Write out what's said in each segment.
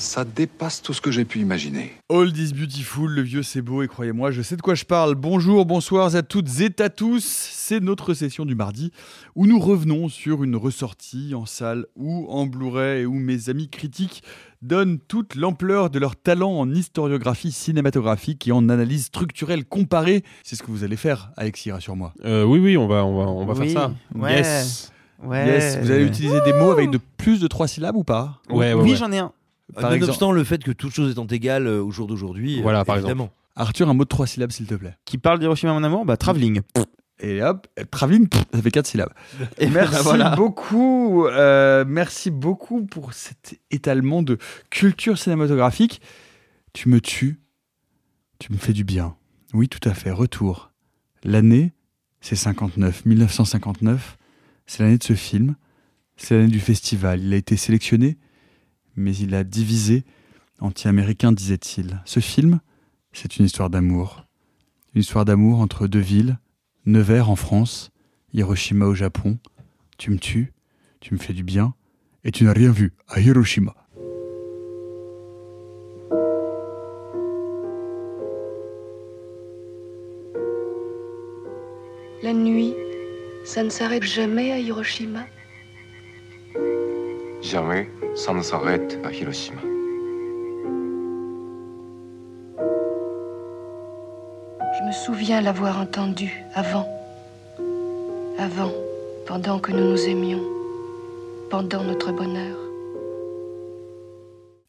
Ça dépasse tout ce que j'ai pu imaginer. All is beautiful, le vieux c'est beau et croyez-moi, je sais de quoi je parle. Bonjour, bonsoir à toutes et à tous. C'est notre session du mardi où nous revenons sur une ressortie en salle ou en Blu-ray et où mes amis critiques donnent toute l'ampleur de leur talent en historiographie cinématographique et en analyse structurelle comparée. C'est ce que vous allez faire, Alexis, rassure-moi. Euh, oui, oui, on va, on va, on va Oui, faire ça. ouais. Yes. Ouais. Yes, vous allez utiliser des mots avec de plus de trois syllabes ou pas? Ouais, ouais, oui, ouais. j'en ai un. Par exemple- Nonobstant le fait que toute chose étant égale euh, au jour d'aujourd'hui, Voilà, euh, par évidemment. Arthur, un mot de trois syllabes s'il te plaît. Qui parle d'Hiroshima mon amour Bah, travelling. Et hop, travelling, pff, ça fait quatre syllabes. Et Merci voilà. beaucoup, euh, merci beaucoup pour cet étalement de culture cinématographique. Tu me tues, tu me fais du bien. Oui, tout à fait. Retour. L'année, c'est 59, 1959. C'est l'année de ce film. C'est l'année du festival. Il a été sélectionné, mais il a divisé. Anti-américain, disait-il. Ce film, c'est une histoire d'amour. Une histoire d'amour entre deux villes, Nevers en France, Hiroshima au Japon. Tu me tues, tu me fais du bien, et tu n'as rien vu à Hiroshima. La nuit, ça ne s'arrête jamais à Hiroshima? Jamais ça ne s'arrête à Hiroshima. Je me souviens l'avoir entendu avant. Avant, pendant que nous nous aimions. Pendant notre bonheur.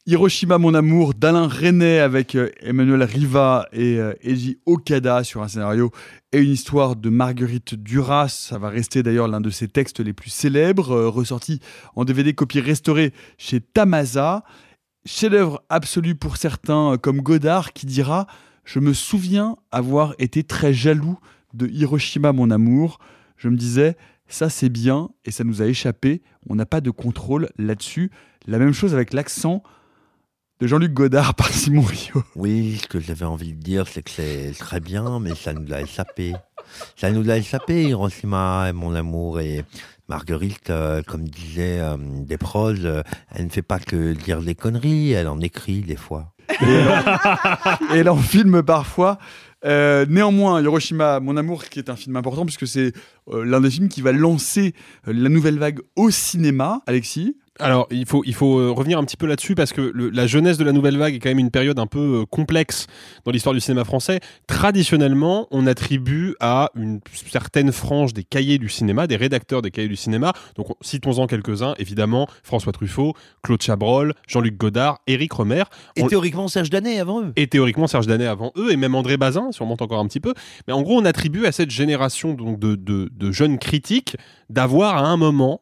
Hiroshima, mon amour, d'Alain Resnais avec euh, Emmanuel Riva et euh, Eiji Okada sur un scénario et une histoire de Marguerite Duras. Ça va rester d'ailleurs l'un de ses textes les plus célèbres, euh, ressorti en DVD copie restaurée chez Tamasa. Chef-d'œuvre absolu pour certains, comme Godard, qui dira Je me souviens avoir été très jaloux de Hiroshima, mon amour. Je me disais, ça c'est bien et ça nous a échappé. On n'a pas de contrôle là-dessus. La même chose avec l'accent de Jean-Luc Godard par Simon Rio. Oui, ce que j'avais envie de dire, c'est que c'est très bien, mais ça nous a échappé. Ça nous a échappé, Hiroshima, et mon amour. Et Marguerite, euh, comme disait euh, Desproges, euh, elle ne fait pas que dire des conneries, elle en écrit des fois. Et elle en filme parfois. Euh, néanmoins, Hiroshima, mon amour, qui est un film important puisque c'est euh, l'un des films qui va lancer euh, la nouvelle vague au cinéma. Alexis Alors, il faut, il faut euh, revenir un petit peu là-dessus parce que le- la jeunesse de la nouvelle vague est quand même une période un peu euh, complexe dans l'histoire du cinéma français. Traditionnellement, on attribue à une certaine frange des cahiers du cinéma, des rédacteurs des cahiers du cinéma. Donc, on- citons-en quelques-uns, évidemment, François Truffaut, Claude Chabrol, Jean-Luc Godard, Éric Romer. Et On- théoriquement, Serge Danet avant eux. et théoriquement Serge Danet avant eux, et même André Bazin, si on monte encore un petit peu. Mais en gros, on attribue à cette génération donc, de, de- de jeunes critiques d'avoir à un moment,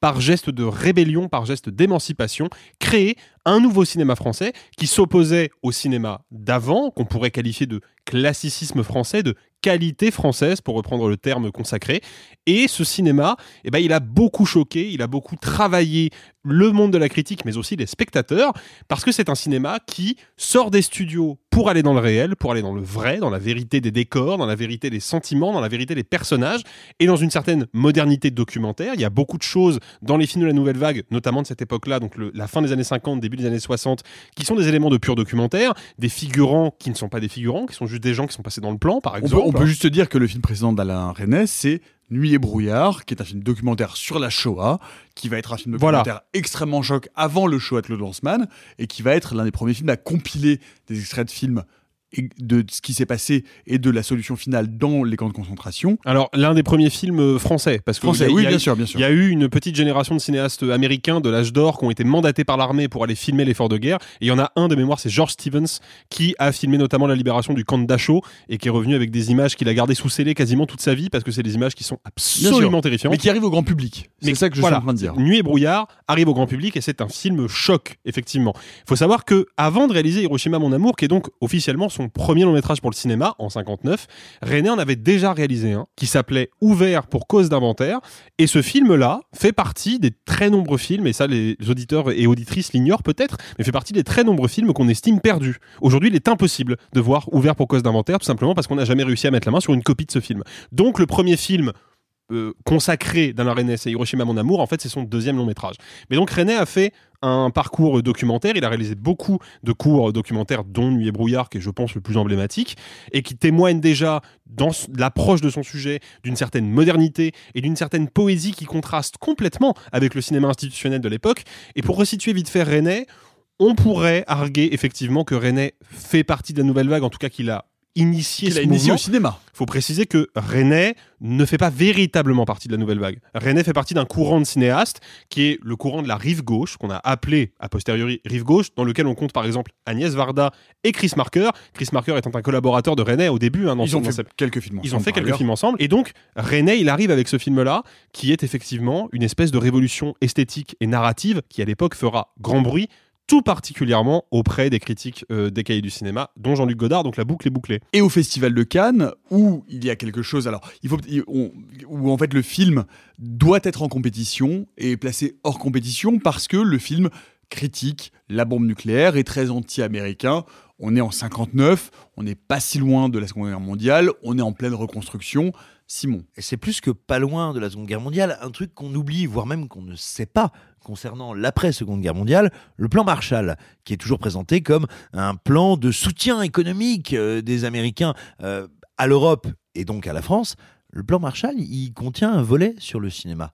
par, geste de rébellion, par geste d'émancipation, créé un nouveau cinéma français qui s'opposait au cinéma d'avant, qu'on pourrait qualifier de classicisme français, de qualité française, pour reprendre le terme consacré. Et ce cinéma, eh ben, il a beaucoup choqué, il a beaucoup travaillé le monde de la critique, mais aussi les spectateurs, parce que c'est un cinéma qui sort des studios pour aller dans le réel, pour aller dans le vrai, dans la vérité des décors, dans la vérité des sentiments, dans la vérité des personnages, et dans une certaine modernité documentaire. Il y a beaucoup de choses dans les films de la nouvelle vague, notamment de cette époque-là, donc la fin des années 50, début des années 60, qui sont des éléments de pur documentaire, des figurants qui ne sont pas des figurants, qui sont juste des gens qui sont passés dans le plan, par on peut, exemple. on peut juste dire que le film précédent d'Alain Resnais, c'est Nuit et brouillard, qui est un film documentaire sur la Shoah, qui va être un film Voilà. documentaire extrêmement choc avant le Shoah de Claude Lanzmann, et qui va être l'un des premiers films à compiler des extraits de films et de ce qui s'est passé et de la solution finale dans les camps de concentration. Alors, l'un des premiers films euh, français, parce que Français, a- oui, a- bien sûr, bien sûr. Il y a eu une petite génération de cinéastes américains de l'âge d'or qui ont été mandatés par l'armée pour aller filmer l'effort de guerre. Et il y en a un de mémoire, c'est George Stevens, qui a filmé notamment la libération du camp de Dachau et qui est revenu avec des images qu'il a gardées sous scellé quasiment toute sa vie parce que c'est des images qui sont absolument terrifiantes. Mais qui arrive au grand public. C'est ça que je voilà, suis en train de dire. Nuit et brouillard arrive au grand public et c'est un film choc, effectivement. Il faut savoir que avant de réaliser Hiroshima mon amour, qui est donc officiellement son premier long métrage pour le cinéma en 59, René en avait déjà réalisé un qui s'appelait Ouvert pour cause d'inventaire. Et ce film-là fait partie des très nombreux films, et ça les auditeurs et auditrices l'ignorent peut-être, mais fait partie des très nombreux films qu'on estime perdus. Aujourd'hui, il est impossible de voir Ouvert pour cause d'inventaire, tout simplement parce qu'on n'a jamais réussi à mettre la main sur une copie de ce film. Donc le premier film euh, consacré d'Alain René, c'est Hiroshima mon amour, en fait c'est son deuxième long métrage. Mais donc René a fait un parcours documentaire, il a réalisé beaucoup de cours documentaires dont Nuit et brouillard qui est je pense le plus emblématique et qui témoigne déjà dans l'approche de son sujet d'une certaine modernité et d'une certaine poésie qui contraste complètement avec le cinéma institutionnel de l'époque. Et pour resituer vite fait René, on pourrait arguer effectivement que René fait partie de la nouvelle vague, en tout cas qu'il a initié ce a initié au cinéma. faut préciser que René ne fait pas véritablement partie de la nouvelle vague. René fait partie d'un courant de cinéastes qui est le courant de la rive gauche, qu'on a appelé a posteriori rive gauche, dans lequel on compte par exemple Agnès Varda et Chris Marker. Chris Marker étant un collaborateur de René au début. hein, dans Ils son- ont fait quelques films ils ont ensemble, fait quelques ailleurs. films ensemble. Et donc, René, il arrive avec ce film-là, qui est effectivement une espèce de révolution esthétique et narrative qui, à l'époque, fera grand bruit, tout particulièrement auprès des critiques euh, des cahiers du cinéma, dont Jean-Luc Godard, donc la boucle est bouclée. et au Festival de Cannes où il y a quelque chose alors il faut on- où en fait le film doit être en compétition et placé hors compétition parce que le film critique la bombe nucléaire est très anti-américain. On est en 59 on n'est pas si loin de la Seconde Guerre mondiale on est en pleine reconstruction. Simon. Et c'est plus que pas loin de la Seconde Guerre mondiale, un truc qu'on oublie, voire même qu'on ne sait pas concernant l'après-Seconde Guerre mondiale, le plan Marshall, qui est toujours présenté comme un plan de soutien économique euh, des Américains euh, à l'Europe et donc à la France. Le plan Marshall, il contient un volet sur le cinéma.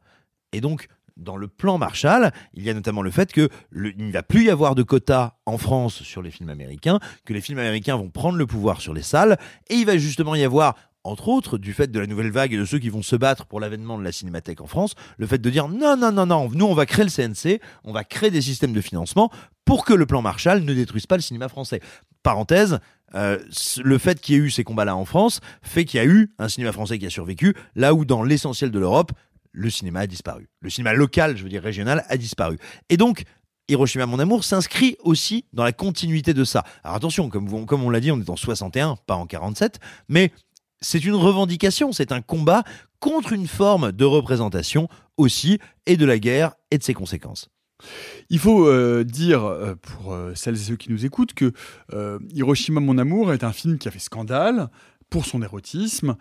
Et donc, dans le plan Marshall, il y a notamment le fait que le- il ne va plus y avoir de quotas en France sur les films américains, que les films américains vont prendre le pouvoir sur les salles, et il va justement y avoir entre autres, du fait de la nouvelle vague et de ceux qui vont se battre pour l'avènement de la cinémathèque en France, le fait de dire non, non, non, non, nous on va créer le CNC, on va créer des systèmes de financement pour que le plan Marshall ne détruise pas le cinéma français. Parenthèse, euh, le fait qu'il y ait eu ces combats-là en France fait qu'il y a eu un cinéma français qui a survécu, là où dans l'essentiel de l'Europe, le cinéma a disparu. Le cinéma local, je veux dire régional, a disparu. Et donc, Hiroshima mon amour s'inscrit aussi dans la continuité de ça. Alors attention, comme on l'a dit, on est en 61, pas en 47, mais c'est une revendication, c'est un combat contre une forme de représentation aussi, et de la guerre et de ses conséquences. Il faut euh, dire, euh, pour euh, celles et ceux qui nous écoutent, que Hiroshima, mon amour est un film qui a fait scandale pour son érotisme.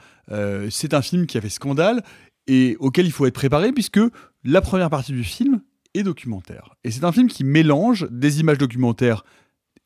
C'est un film qui a fait scandale et auquel il faut être préparé puisque la première partie du film est documentaire. Et c'est un film qui mélange des images documentaires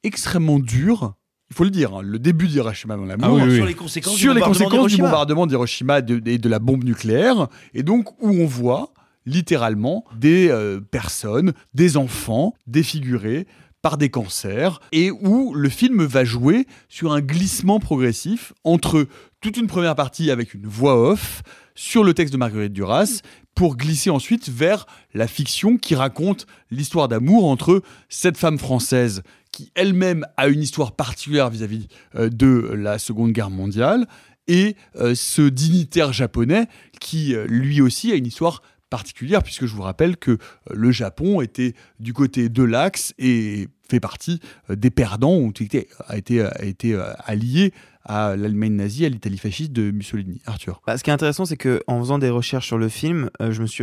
extrêmement dures. Il faut le dire, hein, le début d'Hiroshima, mon amour, Ah oui, oui. Sur les conséquences, sur du, les bombardement conséquences du d'Hiroshima. bombardement d'Hiroshima et de, de la bombe nucléaire, et donc où on voit littéralement des euh, personnes, des enfants défigurés par des cancers, et où le film va jouer sur un glissement progressif entre toute une première partie avec une voix off sur le texte de Marguerite Duras, pour glisser ensuite vers la fiction qui raconte l'histoire d'amour entre cette femme française qui elle-même a une histoire particulière vis-à-vis euh, de la Seconde Guerre mondiale, et euh, ce dignitaire japonais qui euh, lui aussi a une histoire particulière, puisque je vous rappelle que le Japon était du côté de l'Axe et fait partie des perdants, été, a été, a été allié à l'Allemagne nazie, à l'Italie fasciste de Mussolini. Arthur. Bah, ce qui est intéressant, c'est que en faisant des recherches sur le film,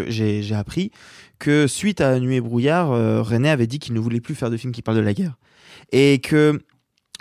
j'ai, appris que suite à Nuit et brouillard, René avait dit qu'il ne voulait plus faire de film qui parle de la guerre, et que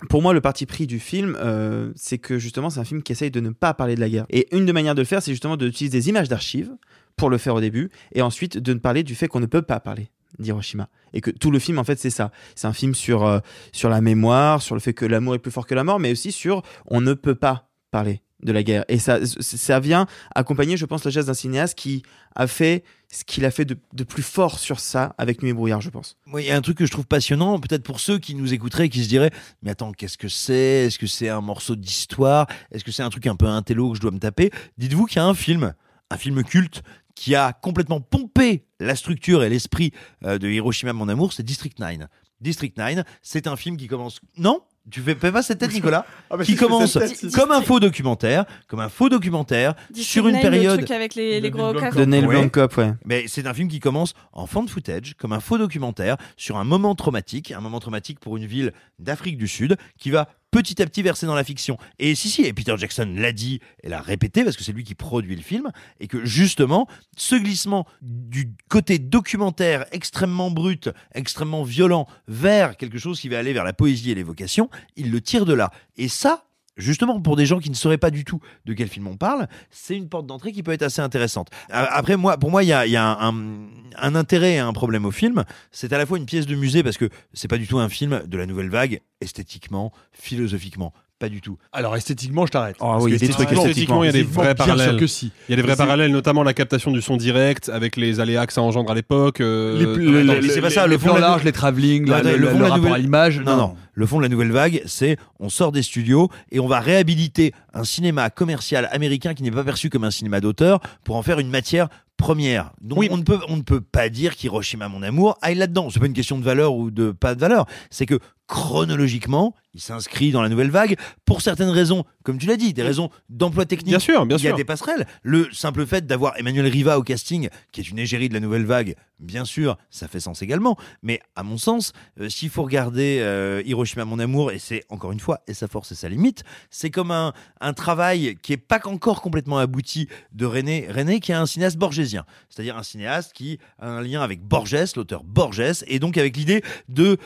pour moi, le parti pris du film, euh, c'est que justement, c'est un film qui essaye de ne pas parler de la guerre. Et une des manières de le faire, c'est justement d'utiliser des images d'archives pour le faire au début, et ensuite de ne parler du fait qu'on ne peut pas parler d'Hiroshima. Et que tout le film, en fait, c'est ça. C'est un film sur, euh, sur la mémoire, sur le fait que l'amour est plus fort que la mort, mais aussi sur on ne peut pas parler de la guerre. Et ça, ça vient accompagner, je pense, la geste d'un cinéaste qui a fait ce qu'il a fait de, de, plus fort sur ça avec Nuit et Brouillard, je pense. Oui, il y a un truc que je trouve passionnant, peut-être pour ceux qui nous écouteraient, qui se diraient Mais attends, qu'est-ce que c'est? Est-ce que c'est un morceau d'histoire? Est-ce que c'est un truc un peu intello que je dois me taper? Dites-vous qu'il y a un film, un film culte, qui a complètement pompé la structure et l'esprit euh, de Hiroshima, mon amour, c'est District 9. District 9, c'est un film qui commence. Non tu fais, fais pas cette tête, Nicolas, Ah bah qui commence tête. comme un faux documentaire, comme un faux documentaire sur une période. Le truc avec les, les gros. De Neil Ouais. Blomkamp, ouais. Mais c'est un film qui commence en fan footage, comme un faux documentaire, sur un moment traumatique, un moment traumatique pour une ville d'Afrique du Sud, qui va petit à petit verser dans la fiction. Et si, si, et Peter Jackson l'a dit et l'a répété, parce que c'est lui qui produit le film, et que justement, ce glissement du côté documentaire extrêmement brut, extrêmement violent, vers quelque chose qui va aller vers la poésie et l'évocation, il le tire de là. Et ça, Justement, pour des gens qui ne sauraient pas du tout de quel film on parle, c'est une porte d'entrée qui peut être assez intéressante. Après, moi, pour moi, il y a, un intérêt et un problème au film. C'est à la fois une pièce de musée parce que c'est pas du tout un film de la nouvelle vague, esthétiquement, philosophiquement, pas du tout. Alors esthétiquement, je t'arrête. Ah oui, il y a des trucs esthétiquement- Esthétiquement, il y a des vrais parallèles. que si. Il y a des vrais C'est- parallèles, notamment la captation du son direct avec les aléas que ça engendre à l'époque. euh, c'est pas ça, le fond plans de la- larges, les travelling, le, rapport nouvelle- à l'image. Non, non. Le fond de la nouvelle vague, c'est on sort des studios et on va réhabiliter un cinéma commercial américain qui n'est pas perçu comme un cinéma d'auteur pour en faire une matière première. Donc Oui. on, ne peut, on ne peut pas dire qu'Hiroshima, mon amour, aille là-dedans. C'est pas une question de valeur ou de pas de valeur. C'est que chronologiquement, il s'inscrit dans la nouvelle vague pour certaines raisons, comme tu l'as dit, des raisons d'emploi technique. Bien sûr, bien Il y a sûr. des passerelles. Le simple fait d'avoir Emmanuel Riva au casting, qui est une égérie de la nouvelle vague, bien sûr, ça fait sens également. Mais à mon sens, euh, s'il faut regarder euh, Hiroshima, mon amour, et c'est encore une fois, et sa force et sa limite, c'est comme un, un travail qui est pas encore complètement abouti de René, René qui est un cinéaste borgésien, c'est-à-dire un cinéaste qui a un lien avec Borges, l'auteur Borges, et donc avec l'idée de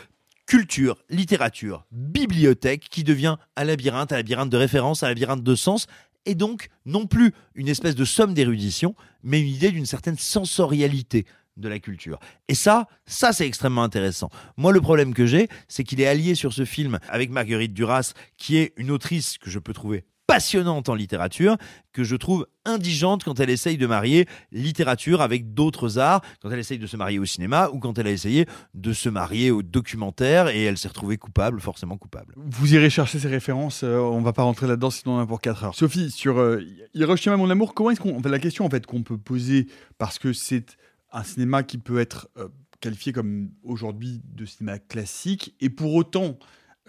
culture, littérature, bibliothèque qui devient un labyrinthe, un labyrinthe de référence, un labyrinthe de sens, et donc non plus une espèce de somme d'érudition, mais une idée d'une certaine sensorialité de la culture. Et ça, ça c'est extrêmement intéressant. Moi, le problème que j'ai, c'est qu'il est allié sur ce film avec Marguerite Duras, qui est une autrice que je peux trouver passionnante en littérature, que je trouve indigente quand elle essaye de marier littérature avec d'autres arts, quand elle essaye de se marier au cinéma ou quand elle a essayé de se marier au documentaire et elle s'est retrouvée coupable, forcément coupable. Vous irez chercher ces références, euh, on va pas rentrer là-dedans sinon on a pour 4 heures. Sophie, sur euh, Hiroshima mon amour, comment est-ce qu'on enfin, la question en fait qu'on peut poser parce que c'est un cinéma qui peut être euh, qualifié comme aujourd'hui de cinéma classique et pour autant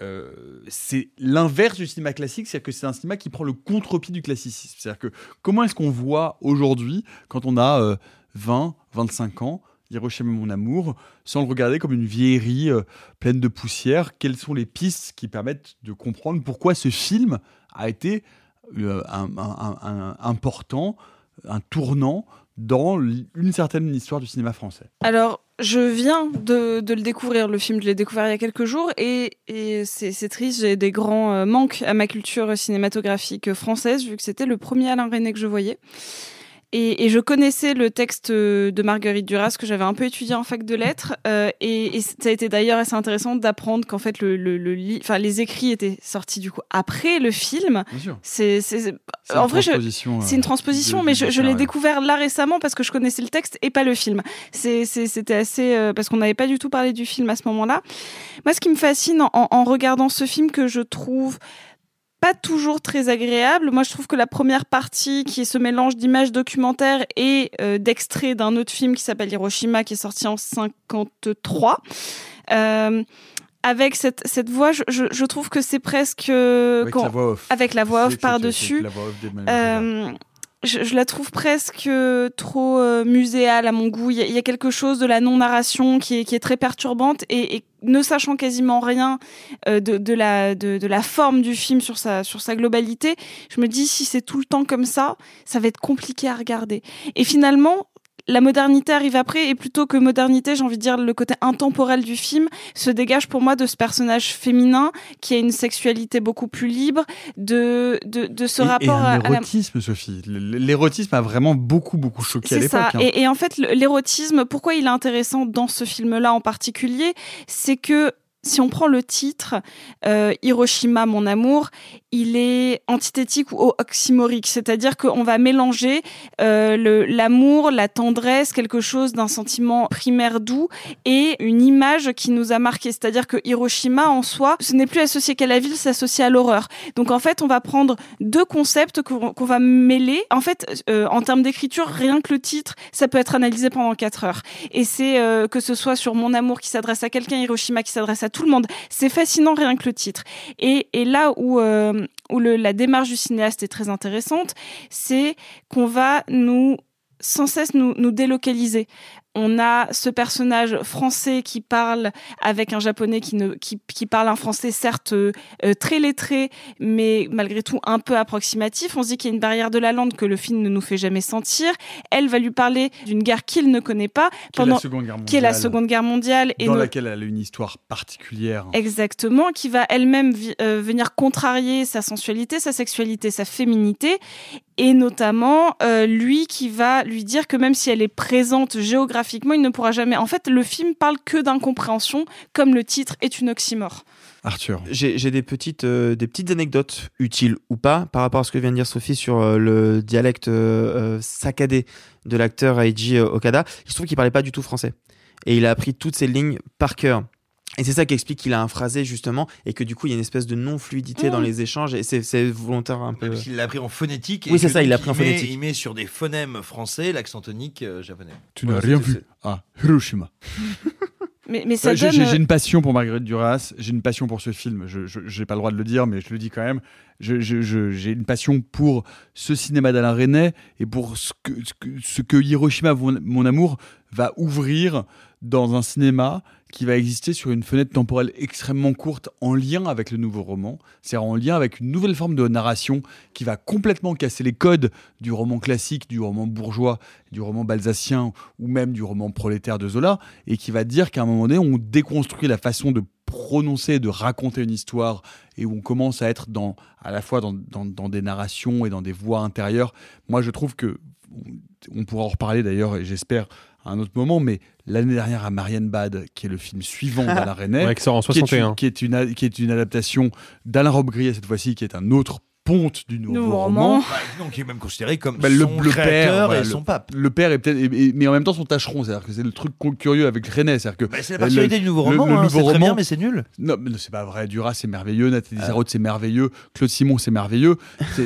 euh, c'est l'inverse du cinéma classique, c'est-à-dire que c'est un cinéma qui prend le contre-pied du classicisme. C'est-à-dire que comment est-ce qu'on voit aujourd'hui, quand on a euh, 20, 25 ans, Hiroshima mon amour, sans le regarder comme une vieillerie euh, pleine de poussière, quelles sont les pistes qui permettent de comprendre pourquoi ce film a été euh, un, important, un tournant dans une certaine histoire du cinéma français? Je viens de, de le découvrir, le film, je l'ai découvert il y a quelques jours, et, et c'est triste, j'ai des grands euh, manques à ma culture cinématographique française, vu que c'était le premier Alain René que je voyais. Et, et je connaissais le texte de Marguerite Duras que j'avais un peu étudié en fac de lettres, euh, et, et ça a été d'ailleurs assez intéressant d'apprendre qu'en fait le, le, le enfin les écrits étaient sortis du coup après le film. Bien sûr. C'est, en une vrai, euh, c'est une transposition, mais je, je l'ai découvert là récemment parce que je connaissais le texte et pas le film. C'était assez euh, parce qu'on n'avait pas du tout parlé du film à ce moment-là. Moi, ce qui me fascine en, en regardant ce film que je trouve pas toujours très agréable. Moi, je trouve que la première partie, qui est ce mélange d'images documentaires et euh, d'extraits d'un autre film qui s'appelle Hiroshima, qui est sorti en 53, euh, avec cette, cette voix, je, trouve que c'est presque... euh, Avec quand- la voix off. Avec la voix off par-dessus. Je, je la trouve presque euh, trop euh, muséale à mon goût. Il y, y a quelque chose de la non-narration qui est, qui est très perturbante et, et ne sachant quasiment rien euh, de, de, la, de, de la forme du film sur sa, sur sa globalité, je me dis si c'est tout le temps comme ça, ça va être compliqué à regarder. Et finalement, la modernité arrive après, et plutôt que modernité, j'ai envie de dire le côté intemporel du film se dégage pour moi de ce personnage féminin qui a une sexualité beaucoup plus libre, de, de, de ce Et- rapport et à, un à la- érotisme, Sophie. L'érotisme a vraiment beaucoup, beaucoup choqué à c'est l'époque. ça. hein. Et, et en fait, l'érotisme, pourquoi il est intéressant dans ce film-là en particulier, c'est que si on prend le titre euh, Hiroshima, mon amour, il est antithétique ou oxymorique, c'est-à-dire qu'on va mélanger euh, l'amour, la tendresse, quelque chose d'un sentiment primaire doux et une image qui nous a marqué. C'est-à-dire que Hiroshima en soi, ce n'est plus associé qu'à la ville, c'est associé à l'horreur. Donc en fait, on va prendre deux concepts qu'on va mêler. En fait, euh, en termes d'écriture, rien que le titre, ça peut être analysé pendant quatre heures. Et c'est que ce soit sur Mon amour qui s'adresse à quelqu'un, Hiroshima qui s'adresse à tout le monde. C'est fascinant rien que le titre. Et, là où, euh, où la démarche du cinéaste est très intéressante, c'est qu'on va nous sans cesse nous délocaliser. On a ce personnage français qui parle avec un japonais qui, ne, qui, qui parle un français certes euh, très lettré, mais malgré tout un peu approximatif. On se dit qu'il y a une barrière de la langue que le film ne nous fait jamais sentir. Elle va lui parler d'une guerre qu'il ne connaît pas, Qui est la Seconde Guerre qui est la mondiale. Seconde Guerre mondiale. dans no- laquelle elle a une histoire particulière. Exactement, qui va elle-même euh, venir contrarier sa sensualité, sa sexualité, sa féminité, et notamment euh, lui qui va lui dire que même si elle est présente géographiquement, il ne pourra jamais. En fait, le film parle que d'incompréhension, comme le titre est une oxymore. Arthur. J'ai des petites, euh, des petites anecdotes utiles ou pas par rapport à ce que vient de dire Sophie sur euh, le dialecte saccadé de l'acteur Eiji Okada. Il se trouve qu'il parlait pas du tout français et il a appris toutes ces lignes par cœur. Et c'est ça qui explique qu'il a un phrasé justement et que du coup il y a une espèce de non-fluidité Mmh. dans les échanges et c'est- volontaire un peu. Parce qu'il l'a appris en phonétique. et Oui, c'est ça, il l'a appris en met- phonétique. Il met sur des phonèmes français l'accent tonique euh, japonais. Tu n'as rien vu à Hiroshima. Mais, mais ça Euh, j'ai- donne. J'ai j'ai une passion pour Marguerite Duras, j'ai une passion pour ce film. Je n'ai pas le droit de le dire, mais je le dis quand même. J'ai une passion pour ce cinéma d'Alain Resnais et pour ce que, ce que, ce que Hiroshima, mon, mon amour, va ouvrir dans un cinéma qui va exister sur une fenêtre temporelle extrêmement courte en lien avec le nouveau roman, c'est-à-dire en lien avec une nouvelle forme de narration qui va complètement casser les codes du roman classique, du roman bourgeois, du roman balsacien ou même du roman prolétaire de Zola, et qui va dire qu'à un moment donné, on déconstruit la façon de prononcer, de raconter une histoire, et où on commence à être dans, à la fois dans, dans- des narrations et dans des voix intérieures. Moi, je trouve que, on pourra en reparler d'ailleurs, et j'espère à un autre moment, mais l'année dernière à Marianne Bad, qui est le film suivant d'Alain Resnais, Ouais, qui sort en qui est une- 61. qui est une, a- qui est une adaptation d'Alain Robbe-Grillet cette fois-ci, qui est un autre ponte du nouveau, Nouveau roman. roman. Bah, non, qui est même considéré comme Bah, son créateur voilà, et son le- pape. Le père est peut-être, mais en même temps son tâcheron. C'est-à-dire que c'est le truc curieux avec René. C'est-à-dire que Bah, c'est la particularité le- du nouveau le- roman. le hein, nouveau c'est très bien, mais c'est nul. Non, mais c'est pas vrai. Duras, c'est merveilleux. Nathalie. Sarraute, c'est merveilleux. Claude Simon, c'est merveilleux.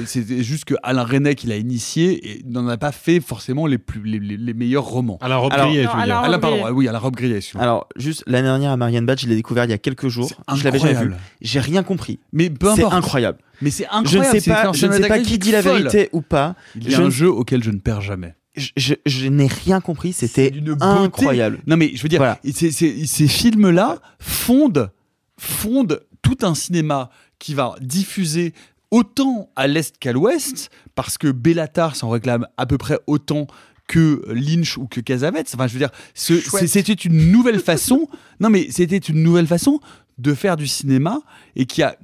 C'est- juste que Alain René, qui l'a initié, et n'en a pas fait forcément les, plus, les, les- les meilleurs romans. Alain Robe Alors- Grillet, tu veux dire. Alain, pardon, Robbe-Grillet. oui, Alain Robbe-Grillet. excuse-moi. Alors juste l'année dernière à Marianne Bad, je l'ai découvert il y a quelques jours. C'est Je l'avais jamais vu. J'ai rien compris. Mais peu C'est incroyable. Mais c'est Je incroyable. ne sais pas, je ne sais pas qui dit la folle. vérité ou pas. Il y a Je un jeu auquel je ne perds jamais. Je, je- je n'ai rien compris. C'était incroyable. Non mais je veux dire, Voilà. ces, films-là fondent, fondent tout un cinéma qui va diffuser autant à l'est qu'à l'ouest, parce que Bellatar s'en réclame à peu près autant que Lynch ou que Cassavetes. Enfin, je veux dire, c'était une nouvelle façon. Non, mais c'était une nouvelle façon de faire du cinéma et qui a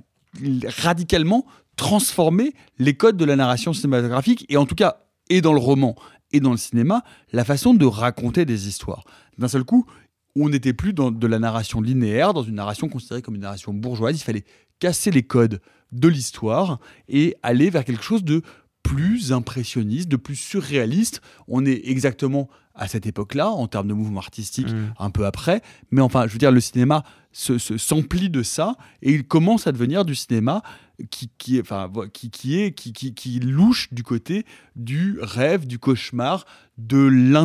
radicalement transformé les codes de la narration cinématographique et en tout cas et dans le roman et dans le cinéma la façon de raconter des histoires. D'un seul coup, on n'était plus dans de la narration linéaire, dans une narration considérée comme une narration bourgeoise. Il fallait casser les codes de l'histoire et aller vers quelque chose de plus impressionniste, de plus surréaliste. On est exactement à cette époque-là, en termes de mouvement artistique, Mm. un peu après. Mais enfin, je veux dire, le cinéma se, se- s'emplit de ça et il commence à devenir du cinéma qui, qui, est- enfin, qui, qui est qui, qui, qui louche du côté du rêve, du cauchemar, de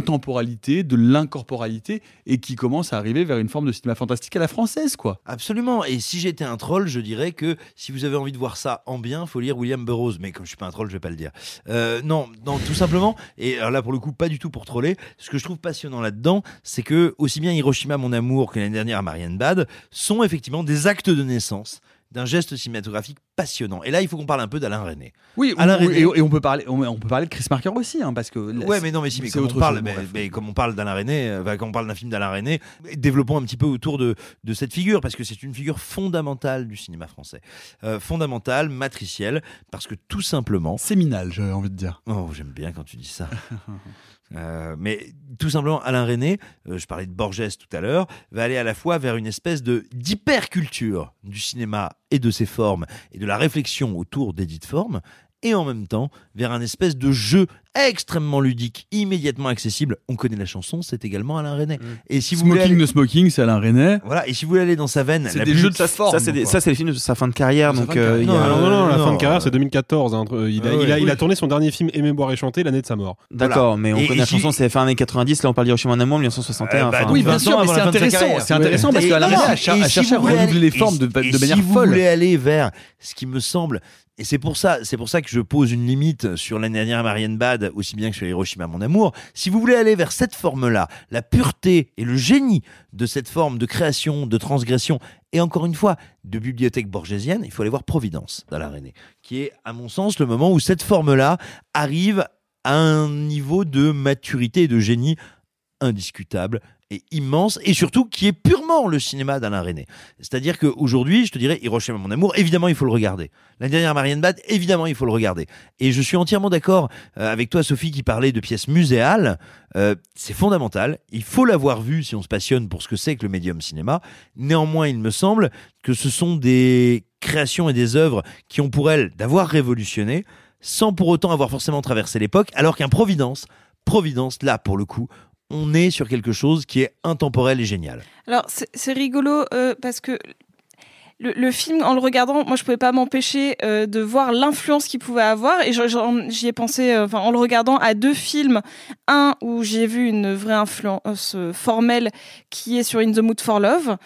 l'intemporalité, de l'incorporalité et qui commence à arriver vers une forme de cinéma fantastique à la française, quoi. Absolument. Et si j'étais un troll, je dirais que si vous avez envie de voir ça en bien, faut lire William Burroughs. Mais comme je suis pas un troll, je vais pas le dire. Euh, non, non, tout simplement. Et alors là, pour le coup, pas du tout pour troller. Ce que je trouve passionnant là-dedans, c'est que aussi bien Hiroshima, mon amour, que l'année dernière à Marianne Bad, sont effectivement des actes de naissance d'un geste cinématographique passionnant. Et là, il faut qu'on parle un peu d'Alain René. Oui, Alain ou- René- et, et on peut parler, on, on peut parler de Chris Marker aussi, hein, parce que là, Ouais, mais non, mais si, mais comme on autre parle, chose, mais, bref. mais comme on parle d'Alain René, euh, quand on parle d'un film d'Alain René, développons un petit peu autour de, de cette figure, parce que c'est une figure fondamentale du cinéma français. Euh, fondamentale, matricielle, parce que tout simplement. Séminal, j'avais envie de dire. Oh, j'aime bien quand tu dis ça. Euh, mais tout simplement, Alain René, euh, je parlais de Borges tout à l'heure, va aller à la fois vers une espèce de d'hyperculture du cinéma et de ses formes et de la réflexion autour des dites formes, et en même temps vers un espèce de jeu extrêmement ludique, immédiatement accessible. On connaît la chanson, c'est également Alain René. Et si vous voulez Smoking aller- no Smoking, c'est Alain René. voilà, et si vous voulez aller dans sa veine, C'est des jeux de Ça, forme. ça, c'est des- quoi. ça, c'est les films de sa fin de carrière. Sa Donc, fin de euh, il y a- Non, non, non, la non, fin de carrière, euh, c'est 2014. hein. Il, a, Ah il, a, ouais. il a Oui. tourné son dernier film Aimer, boire et chanter l'année de sa mort. D'accord, mais on Et- connaît et la chanson, c'est fin années 90. Là, on parle d'Hiroshima Mon Amour, 1961. Euh, bah, enfin, Oui, bien 20 sûr, mais c'est sa intéressant. C'est intéressant parce qu'Alain René a, cherché à renouveler les formes de, manière si vous folle. voulez aller vers ce qui me semble, et c'est pour ça, c'est pour ça que je pose une limite sur l'année dernière Marianne Bad, aussi bien que sur Hiroshima Mon Amour. Si vous voulez aller vers cette forme-là, la pureté et le génie de cette forme de création, de transgression, et encore une fois, de bibliothèque borgésienne, il faut aller voir Providence d'Alain René, qui est, à mon sens, le moment où cette forme-là arrive à un niveau de maturité et de génie indiscutable immense et surtout qui est purement le cinéma d'Alain René. C'est-à-dire qu'aujourd'hui, je te dirais Hiroshima mon amour, évidemment il faut le regarder. La dernière Marianne Bad, évidemment il faut le regarder. Et je suis entièrement d'accord euh, avec toi Sophie qui parlait de pièces muséales, Euh, c'est fondamental, il faut l'avoir vu si on se passionne pour ce que c'est que le médium cinéma. Néanmoins, il me semble que ce sont des créations et des œuvres qui ont pour elles d'avoir révolutionné sans pour autant avoir forcément traversé l'époque, alors qu'un Providence, Providence, là pour le coup, on est sur quelque chose qui est intemporel et génial. Alors, c'est rigolo euh, parce que le, film, en le regardant, moi, je pouvais pas m'empêcher euh, de voir l'influence qu'il pouvait avoir. Et j'y ai pensé, euh, en le regardant à deux films. Un où j'ai vu une vraie influence formelle qui est sur In the Mood for Love,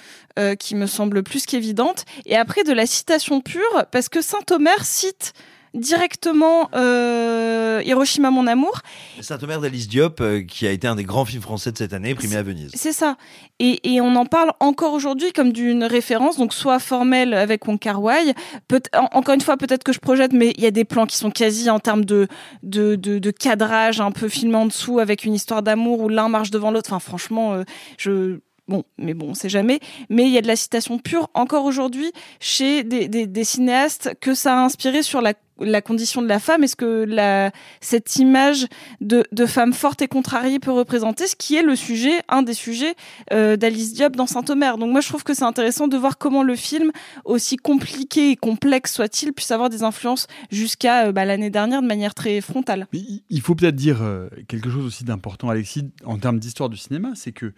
qui me semble plus qu'évidente. Et après, de la citation pure, parce que Saint-Omer cite directement euh, Hiroshima mon amour Saint-Omer d'Alice Diop, euh, qui a été un des grands films français de cette année, primé à Venise. C'est ça. Et, et on en parle encore aujourd'hui comme d'une référence, donc soit formelle avec Wong Kar Wai. Peut en- encore une fois, peut-être que je projette, mais il y a des plans qui sont quasi en termes de, de, de, de cadrage un peu filmé en dessous avec une histoire d'amour où l'un marche devant l'autre. Enfin, franchement, euh, je. Bon, mais bon, on sait jamais. Mais il y a de la citation pure encore aujourd'hui chez des, des, des cinéastes que ça a inspiré sur la, la condition de la femme. Est-ce que la, cette image de, femme forte et contrariée peut représenter ce qui est le sujet, un des sujets euh, d'Alice Diop dans Saint-Omer? Donc moi, je trouve que c'est intéressant de voir comment le film, aussi compliqué et complexe soit-il, puisse avoir des influences jusqu'à euh, bah, l'année dernière de manière très frontale. Il- faut peut-être dire euh, quelque chose aussi d'important, Alexis, en termes d'histoire du cinéma, c'est que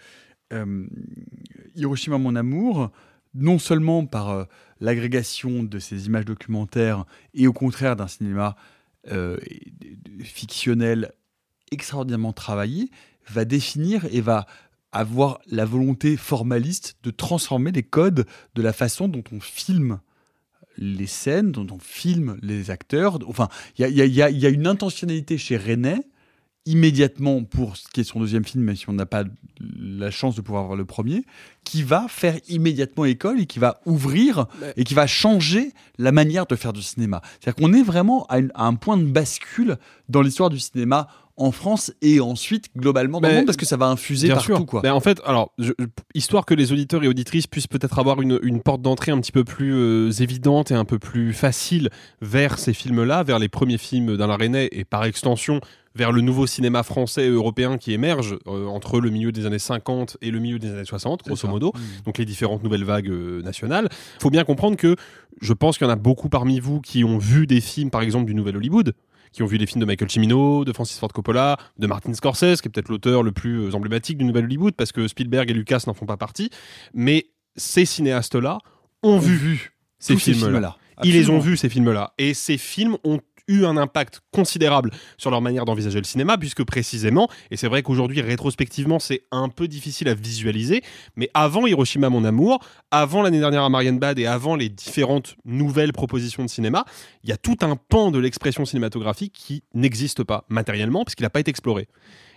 Hiroshima mon amour, non seulement par euh, l'agrégation de ces images documentaires et au contraire d'un cinéma euh, fictionnel extraordinairement travaillé, va définir et va avoir la volonté formaliste de transformer les codes de la façon dont on filme les scènes, dont on filme les acteurs. Enfin, il y y a une intentionnalité chez René, immédiatement pour ce qui est son deuxième film, même si on n'a pas la chance de pouvoir voir le premier, qui va faire immédiatement école et qui va ouvrir et qui va changer la manière de faire du cinéma. C'est-à-dire qu'on est vraiment à, une- à un point de bascule dans l'histoire du cinéma en France et ensuite globalement dans le monde parce que ça va infuser partout. sûr. Quoi. Mais en fait, alors, je- histoire que les auditeurs et auditrices puissent peut-être avoir une, une porte d'entrée un petit peu plus euh, évidente et un peu plus facile vers ces films-là, vers les premiers films d'Alain René et par extension vers le nouveau cinéma français et européen qui émerge euh, entre le milieu des années 50 et le milieu des années 60, grosso modo, Mmh. donc les différentes nouvelles vagues euh, nationales. Il faut bien comprendre que je pense qu'il y en a beaucoup parmi vous qui ont vu des films, par exemple, du Nouvel Hollywood, qui ont vu des films de Michael Cimino, de Francis Ford Coppola, de Martin Scorsese, qui est peut-être l'auteur le plus euh, emblématique du Nouvel Hollywood, parce que Spielberg et Lucas n'en font pas partie. Mais ces cinéastes-là ont vu, ces tous ces films-là. Ils les ont vus, ces films-là. Et ces films ont eu un impact considérable sur leur manière d'envisager le cinéma, puisque précisément, et c'est vrai qu'aujourd'hui, rétrospectivement, c'est un peu difficile à visualiser, mais avant Hiroshima, mon amour, avant l'année dernière à Marianne Bad et avant les différentes nouvelles propositions de cinéma, il y a tout un pan de l'expression cinématographique qui n'existe pas matériellement, puisqu'il n'a pas été exploré.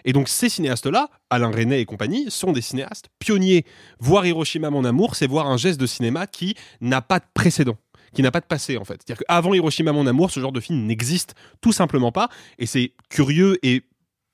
Et donc ces cinéastes-là, Alain René et compagnie, sont des cinéastes pionniers. Voir Hiroshima, mon amour, c'est voir un geste de cinéma qui n'a pas de précédent qui n'a pas de passé en fait. C'est-à-dire qu'avant Hiroshima mon amour, ce genre de film n'existe tout simplement pas et c'est curieux et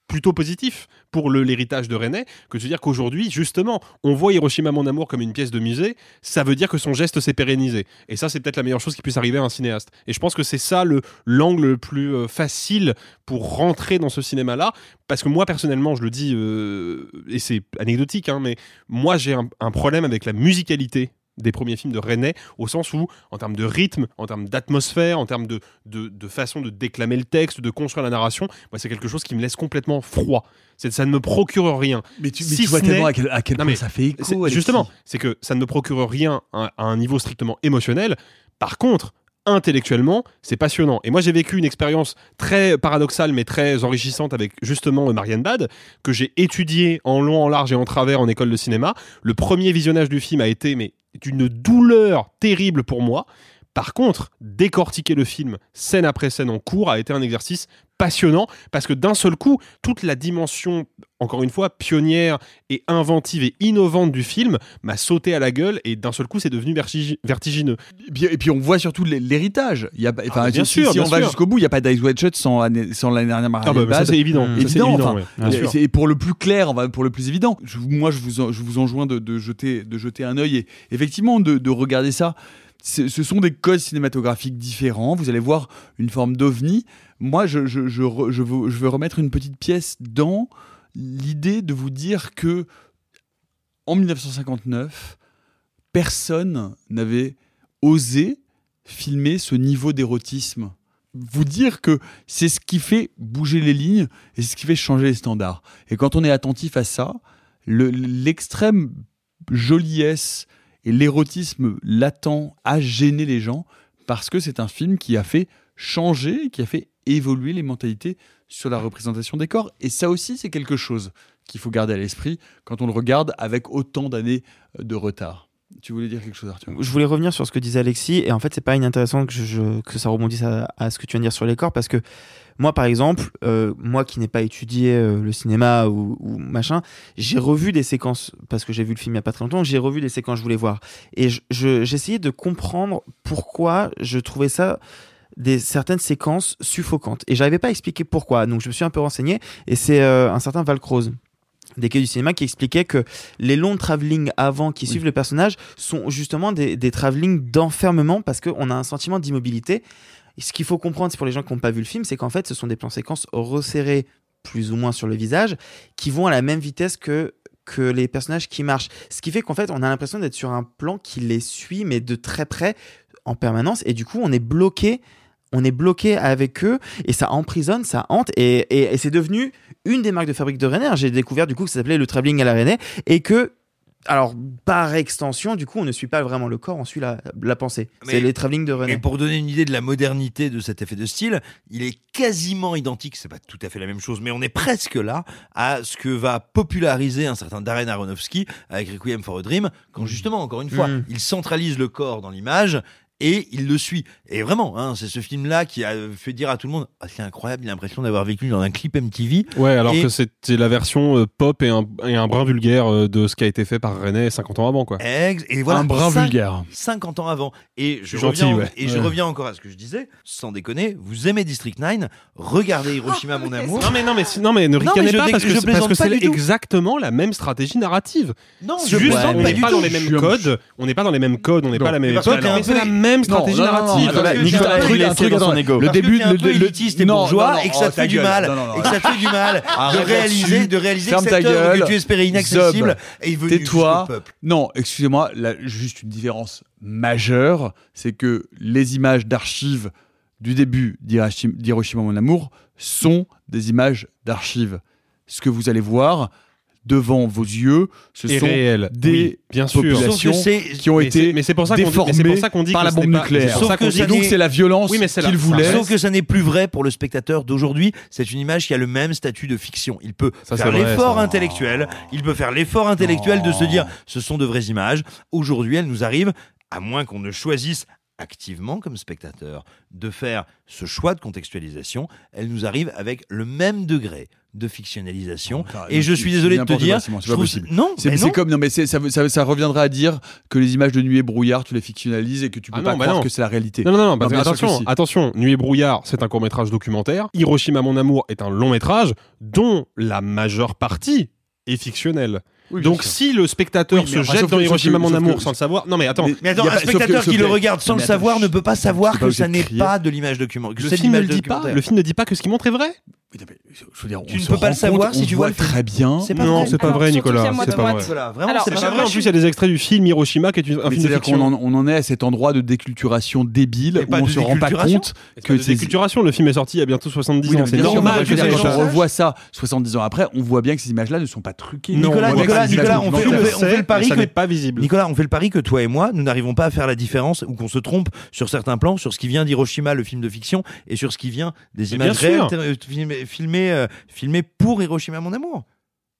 plutôt positif pour l'héritage de René que de se dire qu'aujourd'hui, justement, on voit Hiroshima Mon Amour comme une pièce de musée, ça veut dire que son geste s'est pérennisé. Et ça, c'est peut-être la meilleure chose qui puisse arriver à un cinéaste. Et je pense que c'est ça le l'angle le plus euh, facile pour rentrer dans ce cinéma-là, parce que moi, personnellement, je le dis, euh, et c'est anecdotique, hein, mais moi, j'ai un problème avec la musicalité des premiers films de René, au sens où, en termes de rythme, en termes d'atmosphère, en termes de, de, de façon de déclamer le texte, de construire la narration, moi, c'est quelque chose qui me laisse complètement froid. C'est- Ça ne me procure rien. Mais tu, mais Si tu vois tellement à quel, à quel Non, point mais ça fait écho. Justement, c'est que ça ne me procure rien à, à un niveau strictement émotionnel. Par contre, intellectuellement, c'est passionnant. Et moi, j'ai vécu une expérience très paradoxale, mais très enrichissante avec justement Marianne Bad, que j'ai étudié en long, en large et en travers en école de cinéma. Le premier visionnage du film a été mais d'une douleur terrible pour moi. Par contre, décortiquer le film scène après scène en cours a été un exercice passionnant parce que d'un seul coup, toute la dimension, encore une fois, pionnière et inventive et innovante du film m'a sauté à la gueule et d'un seul coup, c'est devenu vertigi- vertigineux. Et puis, et puis on voit surtout l'hé- l'héritage. Il y a, pas- enfin, Ah, bien si, sûr, si bien on va jusqu'au bout, il n'y a pas d'Ice Shut sans, sans l'année dernière Marianne Ah bah, ça, c'est évident. C'est Évident, évident, enfin, ouais. Bien et pour le plus clair, pour le plus évident. Je- moi, je vous, en- je vous enjoins de, de jeter, de jeter un œil et effectivement de, de regarder ça. Ce sont des codes cinématographiques différents. Vous allez voir une forme d'ovni. Moi, je, veux, remettre une petite pièce dans l'idée de vous dire que en 1959, personne n'avait osé filmer ce niveau d'érotisme. Vous dire que c'est ce qui fait bouger les lignes et ce qui fait changer les standards. Et quand on est attentif à ça, le- l'extrême joliesse et l'érotisme latent a gêné les gens parce que c'est un film qui a fait changer, qui a fait évoluer les mentalités sur la représentation des corps. Et ça aussi, c'est quelque chose qu'il faut garder à l'esprit quand on le regarde avec autant d'années de retard. Tu voulais dire quelque chose, Arthur? Je voulais revenir sur ce que disait Alexis, et en fait, c'est pas inintéressant que, ça rebondisse à, ce que tu viens de dire sur les corps, parce que moi, par exemple, euh, moi qui n'ai pas étudié euh, le cinéma ou, machin, j'ai revu des séquences, parce que j'ai vu le film il y a pas très longtemps, j'ai revu des séquences que je voulais voir. Et je- je- j'essayais de comprendre pourquoi je trouvais ça des certaines séquences suffocantes. Et j'arrivais pas à expliquer pourquoi. Donc je me suis un peu renseigné, et c'est euh, un certain Val Croze des quais du cinéma qui expliquait que les longs travelling avant qui suivent le personnage sont justement des, des travelling d'enfermement parce qu'on a un sentiment d'immobilité. Ce qu'il faut comprendre, c'est pour les gens qui n'ont pas vu le film, c'est qu'en fait, ce sont des plans séquences resserrés plus ou moins sur le visage qui vont à la même vitesse que que les personnages qui marchent. Ce qui fait qu'en fait, on a l'impression d'être sur un plan qui les suit, mais de très près, en permanence. Et du coup, on est bloqué on est bloqué avec eux et ça emprisonne, ça hante et, et- et c'est devenu une des marques de fabrique de René. J'ai découvert du coup que ça s'appelait le travelling à la René et que alors par extension du coup on ne suit pas vraiment le corps, on suit la, la pensée. C'est Mais- les travelling de René. Et pour donner une idée de la modernité de cet effet de style, il est quasiment identique, c'est pas tout à fait la même chose, mais on est presque là à ce que va populariser un certain Darren Aronofsky avec Requiem for a Dream, quand justement, encore une fois, Mm. il centralise le corps dans l'image et il le suit. Et vraiment, hein, c'est ce film-là qui a fait dire à tout le monde ah, c'est incroyable, il a l'impression d'avoir vécu dans un clip MTV. Ouais, alors Et- que c'était la version euh, pop et un, et un brin vulgaire euh, de ce qui a été fait par René 50 ans avant, quoi. Ex- et voilà, Un brin vulgaire. 50 ans avant. Et je, Gentil, reviens, ouais. et je Ouais. reviens encore à ce que je disais, sans déconner, vous aimez District 9, regardez Hiroshima, mon amour. Non mais non mais non mais ne Non, mais ricanez pas parce que je c'est- pas exactement la même stratégie narrative. Non, C'est je juste plaisante on pas n'est du pas tout. dans les mêmes codes, on n'est pas dans les mêmes codes, on n'est pas la même Même stratégie non, non, non, narrative. Nicolas, un peu truc, dans son ego. Le début, le- élitiste et bourgeois et que ça te fait du mal, et que ça te fait du mal de réaliser, de réaliser que cette œuvre que tu espérais inaccessible est venue peuple. Non, excusez-moi, juste une différence majeure, c'est que les images d'archives du début d'Hiroshima d'Hiroshima, mon amour sont des images d'archives. Ce que vous allez voir devant vos yeux, ce sont réel, des oui, bien sûr. populations Sauf que c'est- qui ont mais été mais c'est pour ça qu'on dit- mais déformées pour ça qu'on dit par que la ce bombe nucléaire. que Et donc c'est la violence Oui, qu'il voulait. Sauf que ça n'est plus vrai pour le spectateur d'aujourd'hui. C'est une image qui a le même statut de fiction. Il peut Ça, faire l'effort intellectuel. Il peut faire l'effort intellectuel de se dire ce sont de vraies images. Aujourd'hui, elles nous arrivent, à moins qu'on ne choisisse activement comme spectateur de faire ce choix de contextualisation, elle nous arrive avec le même degré de fictionnalisation. et je suis désolé de te dire, c'est pas je trouve- possible. non, c'est mais c'est non. comme non mais ça, ça, ça reviendra à dire que les images de nuit et brouillard tu les fictionnalises et que tu peux Ah pas non, bah croire non. que c'est la réalité. Non, non, non, sûr attention, si. attention, Nuit et brouillard, c'est un court-métrage documentaire. Hiroshima, mon amour est un long-métrage dont la majeure partie est fictionnelle. Oui, Donc si le spectateur Oui, se jette sauf dans que- Hiroshima, sauf que- mon sauf amour que- sans le savoir. Non mais attends, Mais attends, Y a un pas- sauf spectateur que- sauf qui le que- regarde sans Mais le attends, savoir ne peut pas savoir pas que obligé ça de n'est crier. pas de l'image documentaire. le c'est film ne le dit pas. Le film ne dit pas que ce qu'il montre est vrai. Oui, non, mais je veux dire, Tu ne se peux pas rend le savoir compte, si on tu vois voit le film. très bien. C'est pas Non, vrai. c'est pas Alors, vrai, surtout Nicolas. C'est pas vrai. Voilà, vraiment, Alors, c'est À pas chaque vrai. fois, en plus, il y a des extraits du film Hiroshima qui est une- un Mais film de c'est-à-dire qu'on fiction. en, on en est à cet endroit de déculturation débile où pas on de se rend pas déculturation. compte C'est que pas de c'est déculturation. Le film est sorti il y a bientôt 70 Oui, non, ans. mais C'est bien sûr, normal mais que je veux ça dire, ait quand on revoit ça 70 ans après, on voit bien que ces images-là ne sont pas truquées. Non, Nicolas, on voit que Nicolas, on fait- on le fait- on fait sait, le pari que- pas visible. Nicolas, on fait le pari que toi et moi, nous n'arrivons pas à faire la différence ou qu'on se trompe sur certains plans, sur ce qui vient d'Hiroshima, le film de fiction, et sur ce qui vient des images réelles euh, filmées, filmées, euh, filmées pour Hiroshima, mon amour.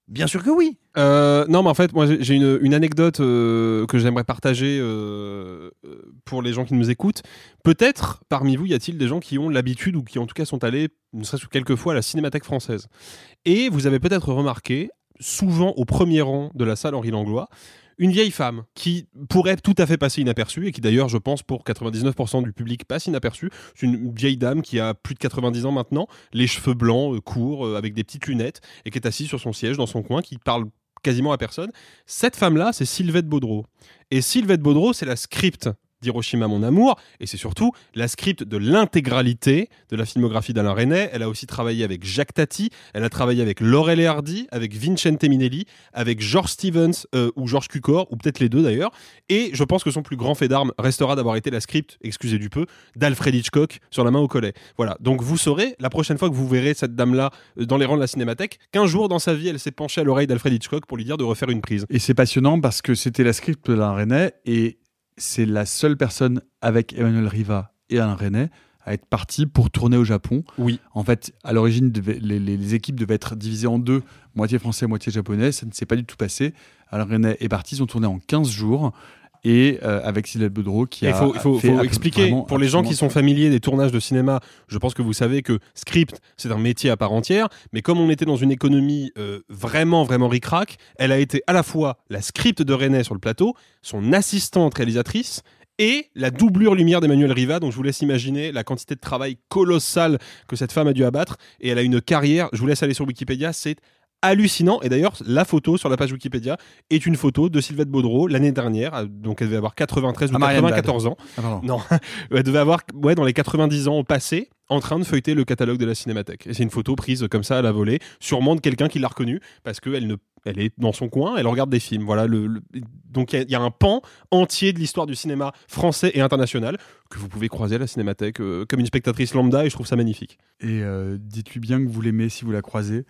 Bien sûr que oui. Euh, non, mais en fait, moi, j'ai- une, une anecdote euh, que j'aimerais partager euh, pour les gens qui nous écoutent. Peut-être, parmi vous, y a-t-il des gens qui ont l'habitude ou qui, en tout cas, sont allés, ne serait-ce que quelques fois, à la Cinémathèque française. Et vous avez peut-être remarqué, souvent au premier rang de la salle Henri Langlois, une vieille femme qui pourrait tout à fait passer inaperçue et qui d'ailleurs, je pense, pour 99% du public passe inaperçue. C'est une vieille dame qui a plus de 90 ans maintenant, les cheveux blancs, euh, courts, euh, avec des petites lunettes et qui est assise sur son siège dans son coin, qui parle quasiment à personne. Cette femme-là, c'est Sylvette Baudreau. Et Sylvette Baudreau, c'est la script d'Hiroshima Mon Amour, et c'est surtout la script de l'intégralité de la filmographie d'Alain Resnais. Elle a aussi travaillé avec Jacques Tati, elle a travaillé avec Laurel et Hardy, avec Vincente Minelli, avec George Stevens euh, ou George Cukor, ou peut-être les deux d'ailleurs. Et je pense que son plus grand fait d'armes restera d'avoir été la script, excusez du peu, d'Alfred Hitchcock sur la main au collet. Voilà, donc vous saurez, la prochaine fois que vous verrez cette dame-là euh, dans les rangs de la cinémathèque, qu'un jour dans sa vie, elle s'est penchée à l'oreille d'Alfred Hitchcock pour lui dire de refaire une prise. Et c'est passionnant parce que c'était la script d'Alain Resnais et c'est la seule personne avec Emmanuel Riva et Alain Resnais à être partie pour tourner au Japon. Oui. En fait, à l'origine, les, équipes devaient être divisées en deux, moitié français, moitié japonais. Ça ne s'est pas du tout passé. Alain Resnais est parti, ils ont tourné en 15 jours. Et euh, avec Sylvette Boudreau qui a faut, il faut- fait faut ab- expliquer pour les gens qui sont familiers des tournages de cinéma. Je pense que vous savez que script c'est un métier à part entière, mais comme on était dans une économie euh, vraiment vraiment ricrac, elle a été à la fois la script de René sur le plateau, son assistante réalisatrice et la doublure lumière d'Emmanuel Riva. Donc je vous laisse imaginer la quantité de travail colossale que cette femme a dû abattre. Et elle a une carrière. Je vous laisse aller sur Wikipédia. C'est hallucinant. Et d'ailleurs, la photo sur la page Wikipédia est une photo de Sylvette Baudreau l'année dernière. euh, Donc elle devait avoir 93 ou Ah, Marianne Bad. 94 ans. Ah. Non, elle devait avoir ouais, dans les 90 ans au passé en train de feuilleter le catalogue de la Cinémathèque. Et c'est une photo prise comme ça à la volée, sûrement de quelqu'un qui l'a reconnue parce qu'elle ne elle est dans son coin, elle regarde des films. Voilà, le, le- donc il y a- il y, a un pan entier de l'histoire du cinéma français et international que vous pouvez croiser à la Cinémathèque euh, comme une spectatrice lambda et je trouve ça magnifique. Et euh, dites-lui bien que vous l'aimez si vous la croisez.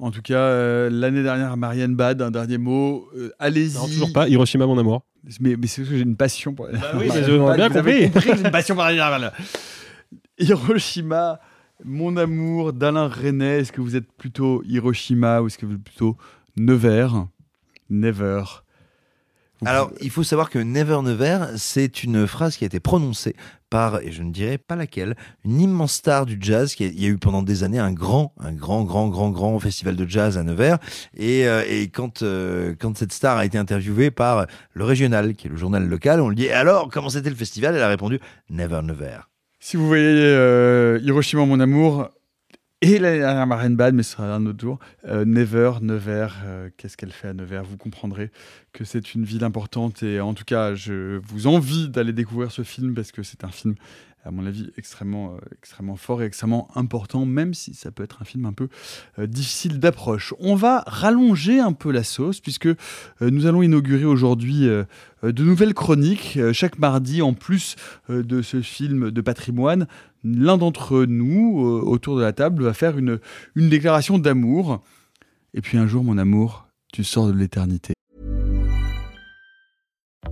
En tout cas, euh, l'année dernière, Marianne Bad, un dernier mot. euh, Allez-y. Non, toujours pas, Hiroshima mon amour. Mais, mais c'est parce que j'ai une passion pour. oui, mais je- Bad, bien compris. compris j'ai une passion pour. Hiroshima, mon amour d'Alain Resnais. Est-ce que vous êtes plutôt Hiroshima ou est-ce que vous êtes plutôt Nevers? Never. Alors, il faut savoir que Never Never, c'est une phrase qui a été prononcée par, et je ne dirais pas laquelle, une immense star du jazz. Qui a- il y a eu pendant des années un grand, un grand, grand, grand, grand festival de jazz à Nevers. Et, euh, quand, euh, quand cette star a été interviewée par le Régional, qui est le journal local, on lui dit alors, comment c'était le festival? Elle a répondu Never Never. Si vous voyez euh, Hiroshima, mon amour, et l'année dernière Marianne Bad, mais ce sera un autre tour, euh, Never, euh, qu'est-ce qu'elle fait à Nevers? Vous comprendrez que c'est une ville importante et en tout cas, je vous envie d'aller découvrir ce film parce que c'est un film, à mon avis, extrêmement, euh, extrêmement fort et extrêmement important, même si ça peut être un film un peu euh, difficile d'approche. On va rallonger un peu la sauce puisque euh, nous allons inaugurer aujourd'hui de nouvelles chroniques. Chaque mardi, en plus de ce film de patrimoine, l'un d'entre nous, autour de la table, va faire une, une déclaration d'amour. Et puis un jour, mon amour, tu sors de l'éternité.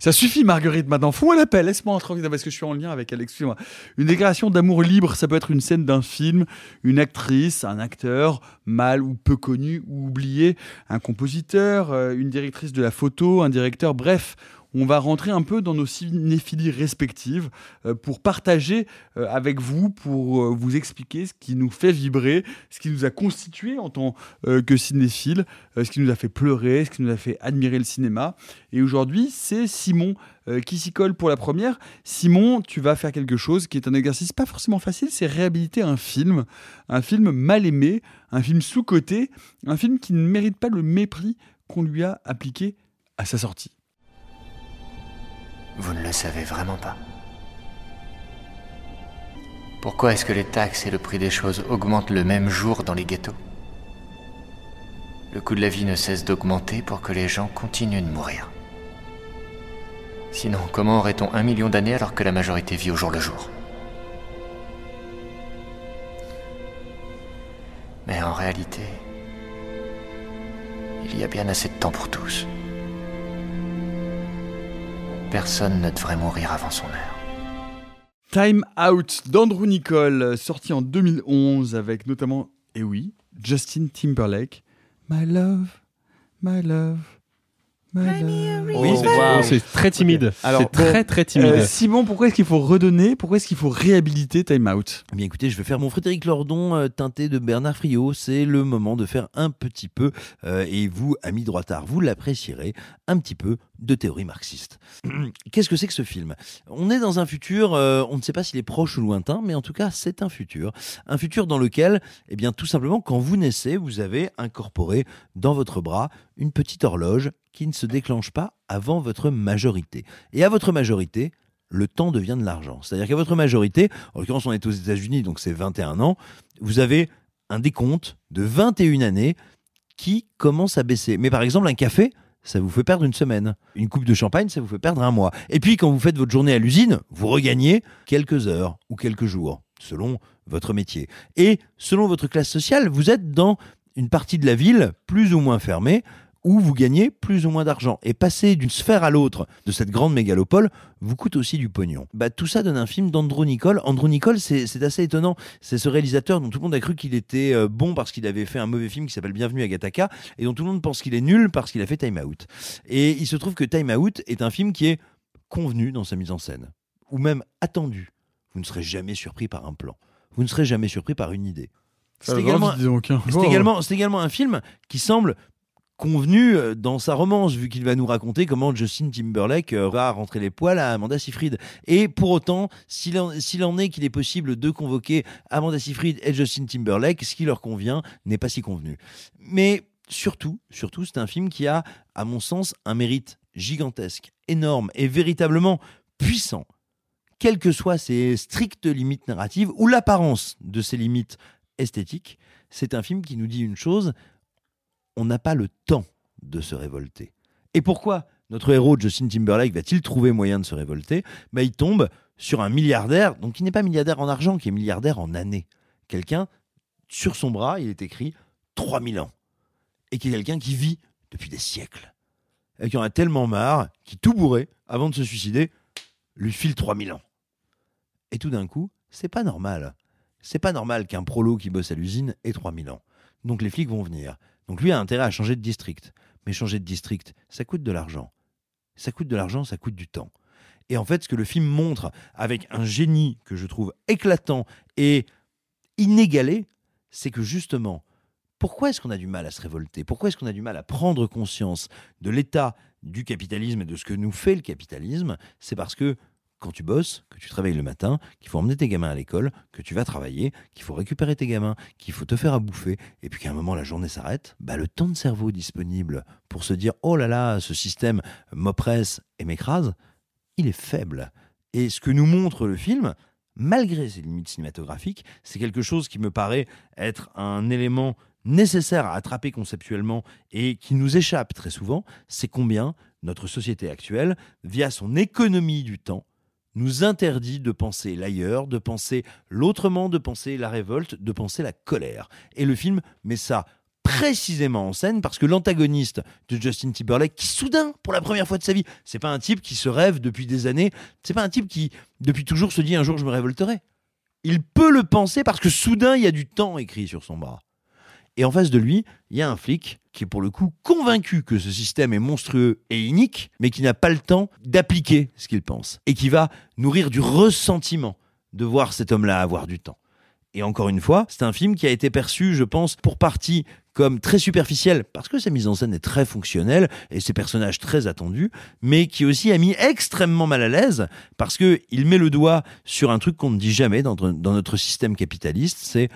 Ça suffit, Marguerite, maintenant. Fous-moi l'appel, laisse-moi entrer parce que je suis en lien avec Alex. Une déclaration d'amour libre, ça peut être une scène d'un film, une actrice, un acteur, mal ou peu connu ou oublié, un compositeur, euh, une directrice de la photo, un directeur, bref. On va rentrer un peu dans nos cinéphilies respectives euh, pour partager euh, avec vous, pour euh, vous expliquer ce qui nous fait vibrer, ce qui nous a constitué en tant que cinéphiles, ce qui nous a fait pleurer, ce qui nous a fait admirer le cinéma. Et aujourd'hui, c'est Simon qui s'y colle pour la première. Simon, tu vas faire quelque chose qui est un exercice pas forcément facile, c'est réhabiliter un film, un film mal aimé, un film sous-coté, un film qui ne mérite pas le mépris qu'on lui a appliqué à sa sortie. Vous ne le savez vraiment pas. Pourquoi est-ce que les taxes et le prix des choses augmentent le même jour dans les ghettos? Le coût de la vie ne cesse d'augmenter pour que les gens continuent de mourir. Sinon, comment aurait-on un million d'années alors que la majorité vit au jour le jour? Mais en réalité, il y a bien assez de temps pour tous. Personne ne devrait mourir avant son heure. Time Out d'Andrew Nicole, sorti en 2011 avec notamment, et oui, Justin Timberlake. My love, my love. my love. Oui, c'est- wow. c'est très timide. C'est très, très timide. Euh, Simon, pourquoi est-ce qu'il faut redonner Pourquoi est-ce qu'il faut réhabiliter Time Out? Eh Bien écoutez, je vais faire mon Frédéric Lordon euh, teinté de Bernard Friot. C'est le moment de faire un petit peu, euh, et vous, amis droitards, vous l'apprécierez, un petit peu de théorie marxiste. Qu'est-ce que c'est que ce film? On est dans un futur, euh, on ne sait pas s'il est proche ou lointain, mais en tout cas c'est un futur. Un futur dans lequel, eh bien tout simplement, quand vous naissez, vous avez incorporé dans votre bras une petite horloge qui ne se déclenche pas avant votre majorité. Et à votre majorité, le temps devient de l'argent. C'est-à-dire qu'à votre majorité, en l'occurrence on est aux États-Unis, donc c'est 21 ans, vous avez un décompte de 21 années qui commence à baisser. Mais par exemple, un café, ça vous fait perdre une semaine. Une coupe de champagne, ça vous fait perdre un mois. Et puis quand vous faites votre journée à l'usine, vous regagnez quelques heures ou quelques jours, selon votre métier. Et selon votre classe sociale, vous êtes dans une partie de la ville plus ou moins fermée où vous gagnez plus ou moins d'argent. Et passer d'une sphère à l'autre de cette grande mégalopole vous coûte aussi du pognon. Bah, tout ça donne un film d'Andrew Nicole. Andrew Nicole, c'est assez étonnant. C'est ce réalisateur dont tout le monde a cru qu'il était euh, bon parce qu'il avait fait un mauvais film qui s'appelle Bienvenue à Gattaca et dont tout le monde pense qu'il est nul parce qu'il a fait Time Out. Et il se trouve que Time Out est un film qui est convenu dans sa mise en scène, ou même attendu. Vous ne serez jamais surpris par un plan. Vous ne serez jamais surpris par une idée. Également, également, c'est également un film qui semble convenu euh, dans sa romance, vu qu'il va nous raconter comment Justin Timberlake euh, va rentrer les poils à Amanda Seyfried. Et pour autant, s'il en, est qu'il est possible de convoquer Amanda Seyfried et Justin Timberlake, ce qui leur convient n'est pas si convenu. Mais surtout, surtout, c'est un film qui a, à mon sens, un mérite gigantesque, énorme et véritablement puissant. Quelles que soient ses strictes limites narratives ou l'apparence de ses limites esthétiques, c'est un film qui nous dit une chose, on n'a pas le temps de se révolter. Et pourquoi notre héros Justin Timberlake va-t-il trouver moyen de se révolter? Bah, Il tombe sur un milliardaire, donc qui n'est pas milliardaire en argent, qui est milliardaire en années. Quelqu'un, sur son bras, il est écrit 3000 ans. Et qui est quelqu'un qui vit depuis des siècles. Et qui en a tellement marre, qui tout bourré, avant de se suicider, lui file 3000 ans. Et tout d'un coup, c'est pas normal. C'est pas normal qu'un prolo qui bosse à l'usine ait 3000 ans. Donc les flics vont venir. Donc lui a intérêt à changer de district. Mais changer de district, ça coûte de l'argent. Ça coûte de l'argent, ça coûte du temps. Et en fait, ce que le film montre avec un génie que je trouve éclatant et inégalé, c'est que justement, Pourquoi est-ce qu'on a du mal à se révolter? Pourquoi est-ce qu'on a du mal à prendre conscience de l'état du capitalisme et de ce que nous fait le capitalisme? C'est parce que quand tu bosses, que tu travailles le matin, qu'il faut emmener tes gamins à l'école, que tu vas travailler, qu'il faut récupérer tes gamins, qu'il faut te faire à bouffer, et puis qu'à un moment la journée s'arrête, bah le temps de cerveau disponible pour se dire oh là là, ce système m'oppresse et m'écrase, il est faible. Et ce que nous montre le film, malgré ses limites cinématographiques, c'est quelque chose qui me paraît être un élément nécessaire à attraper conceptuellement et qui nous échappe très souvent, c'est combien notre société actuelle, via son économie du temps, nous interdit de penser l'ailleurs, de penser l'autrement, de penser la révolte, de penser la colère. Et le film met ça précisément en scène parce que l'antagoniste de Justin Timberlake, qui soudain, pour la première fois de sa vie, c'est pas un type qui se rêve depuis des années, c'est pas un type qui, depuis toujours, se dit un jour je me révolterai. Il peut le penser parce que soudain, il y a du temps écrit sur son bras. Et en face de lui, il y a un flic qui est pour le coup convaincu que ce système est monstrueux et inique, mais qui n'a pas le temps d'appliquer ce qu'il pense. Et qui va nourrir du ressentiment de voir cet homme-là avoir du temps. Et encore une fois, c'est un film qui a été perçu, je pense, pour partie comme très superficiel, parce que sa mise en scène est très fonctionnelle et ses personnages très attendus, mais qui aussi a mis extrêmement mal à l'aise, parce qu'il met le doigt sur un truc qu'on ne dit jamais dans, dans notre système capitaliste, c'est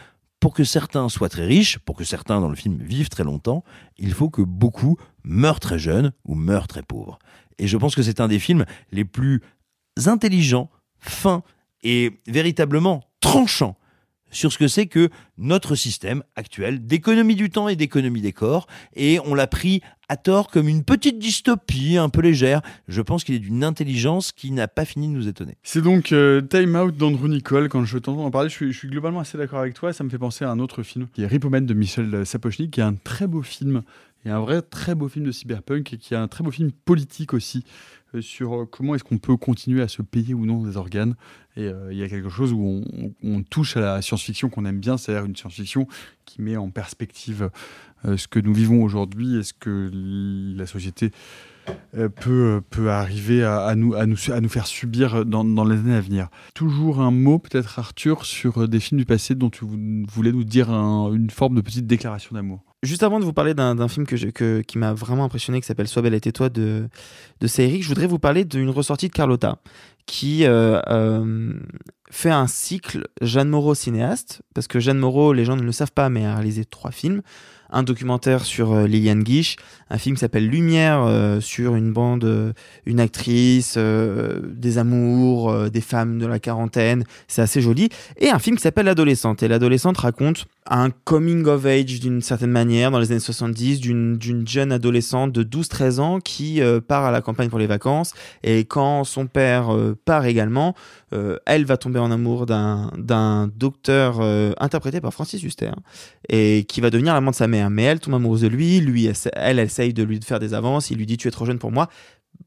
pour que certains soient très riches, pour que certains dans le film vivent très longtemps, il faut que beaucoup meurent très jeunes ou meurent très pauvres. Et je pense que c'est un des films les plus intelligents, fins et véritablement tranchants sur ce que c'est que notre système actuel d'économie du temps et d'économie des corps. Et on l'a pris à tort comme une petite dystopie un peu légère. Je pense qu'il est d'une intelligence qui n'a pas fini de nous étonner. C'est donc euh, Time Out d'Andrew Nicole. Quand je t'entends en parler, je suis, globalement assez d'accord avec toi. Ça me fait penser à un autre film qui est Ripomen de Michel Sapochnik, qui est un très beau film. Et un vrai très beau film de cyberpunk et qui est un très beau film politique aussi sur euh, comment est-ce qu'on peut continuer à se payer ou non des organes. Et euh, il y a quelque chose où on, touche à la science-fiction qu'on aime bien, c'est-à-dire une science-fiction qui met en perspective euh, ce que nous vivons aujourd'hui et ce que la société euh, peut, peut arriver à, nous, à, nous, à nous faire subir dans, dans les années à venir. Toujours un mot, peut-être Arthur, sur des films du passé dont tu voulais nous dire un, une forme de petite déclaration d'amour. Juste avant de vous parler d'un film qui m'a vraiment impressionné, qui s'appelle Sois belle et tais-toi de, de je voudrais vous parler d'une ressortie de Carlotta, qui euh, euh, fait un cycle. Jeanne Moreau cinéaste, parce que Jeanne Moreau, les gens ne le savent pas, mais a réalisé trois films un documentaire sur euh, Liliane Guiche, un film qui s'appelle Lumière euh, sur une bande, euh, une actrice, des amours, des femmes de la quarantaine. C'est assez joli. Et un film qui s'appelle L'adolescente. Et l'adolescente raconte un coming of age d'une certaine manière dans les années 70 d'une jeune adolescente de 12-13 ans qui part à la campagne pour les vacances. Et quand son père part également, elle va tomber en amour d'un docteur interprété par Francis Huster et qui va devenir l'amant de sa mère mais elle tombe amoureuse de lui, lui, elle, elle essaye de lui faire des avances, il lui dit tu es trop jeune pour moi.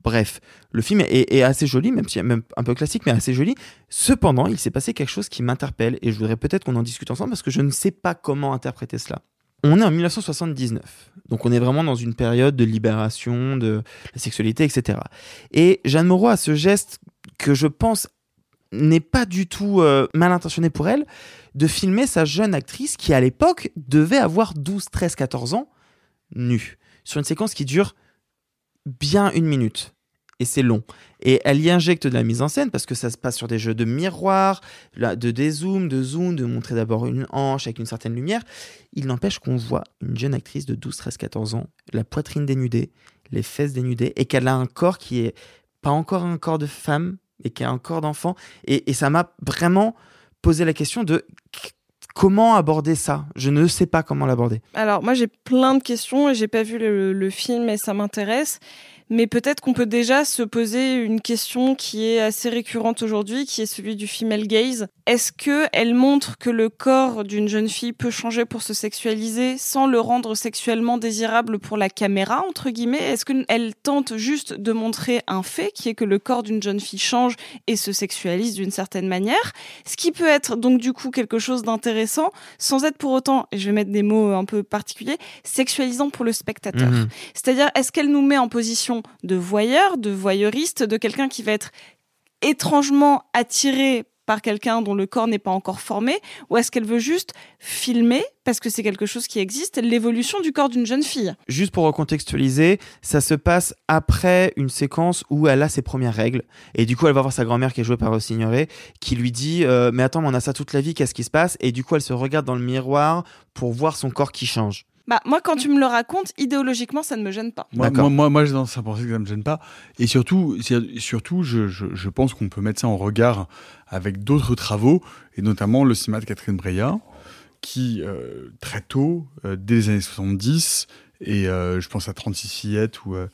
Bref, le film est, assez joli, même si même un peu classique, mais assez joli. Cependant, il s'est passé quelque chose qui m'interpelle et je voudrais peut-être qu'on en discute ensemble parce que je ne sais pas comment interpréter cela. On est en 1979, donc on est vraiment dans une période de libération de la sexualité, etc. Et Jeanne Moreau a ce geste que je pense n'est pas du tout euh, mal intentionné pour elle, de filmer sa jeune actrice qui à l'époque devait avoir 12, 13, 14 ans, nue, sur une séquence qui dure bien une minute. Et c'est long. Et elle y injecte de la mise en scène parce que ça se passe sur des jeux de miroir, de dézoom, de zoom, de montrer d'abord une hanche avec une certaine lumière. Il n'empêche qu'on voit une jeune actrice de 12, 13, 14 ans, la poitrine dénudée, les fesses dénudées, et qu'elle a un corps qui est pas encore un corps de femme, et qui a un corps d'enfant. Et, et ça m'a vraiment posé la question de comment aborder ça? Je ne sais pas comment l'aborder. Alors moi j'ai plein de questions et j'ai pas vu le, le film et ça m'intéresse mais peut-être qu'on peut déjà se poser une question qui est assez récurrente aujourd'hui, qui est celui du female gaze. Est-ce que elle montre que le corps d'une jeune fille peut changer pour se sexualiser sans le rendre sexuellement désirable pour la caméra entre guillemets? Est-ce qu'elle tente juste de montrer un fait qui est que le corps d'une jeune fille change et se sexualise d'une certaine manière, ce qui peut être donc du coup quelque chose d'intéressant sans être pour autant, et je vais mettre des mots un peu particuliers, sexualisant pour le spectateur. Mmh. C'est-à-dire est-ce qu'elle nous met en position de voyeur, de voyeuriste, de quelqu'un qui va être étrangement attiré par quelqu'un dont le corps n'est pas encore formé ou est-ce qu'elle veut juste filmer parce que c'est quelque chose qui existe l'évolution du corps d'une jeune fille? Juste pour recontextualiser, ça se passe après une séquence où elle a ses premières règles et du coup elle va voir sa grand-mère qui est jouée par Signoret qui lui dit euh, mais attends mais on a ça toute la vie qu'est-ce qui se passe? Et du coup elle se regarde dans le miroir pour voir son corps qui change. Bah, moi, quand tu me le racontes, idéologiquement, ça ne me gêne pas. Moi, moi, moi, moi j'ai tendance à penser que ça me gêne pas. Et surtout, surtout je, je, je pense qu'on peut mettre ça en regard avec d'autres travaux, et notamment le cinéma de Catherine Breillat, qui, euh, très tôt, euh, dès les années 70, et euh, je pense à 36 fillettes ou, euh,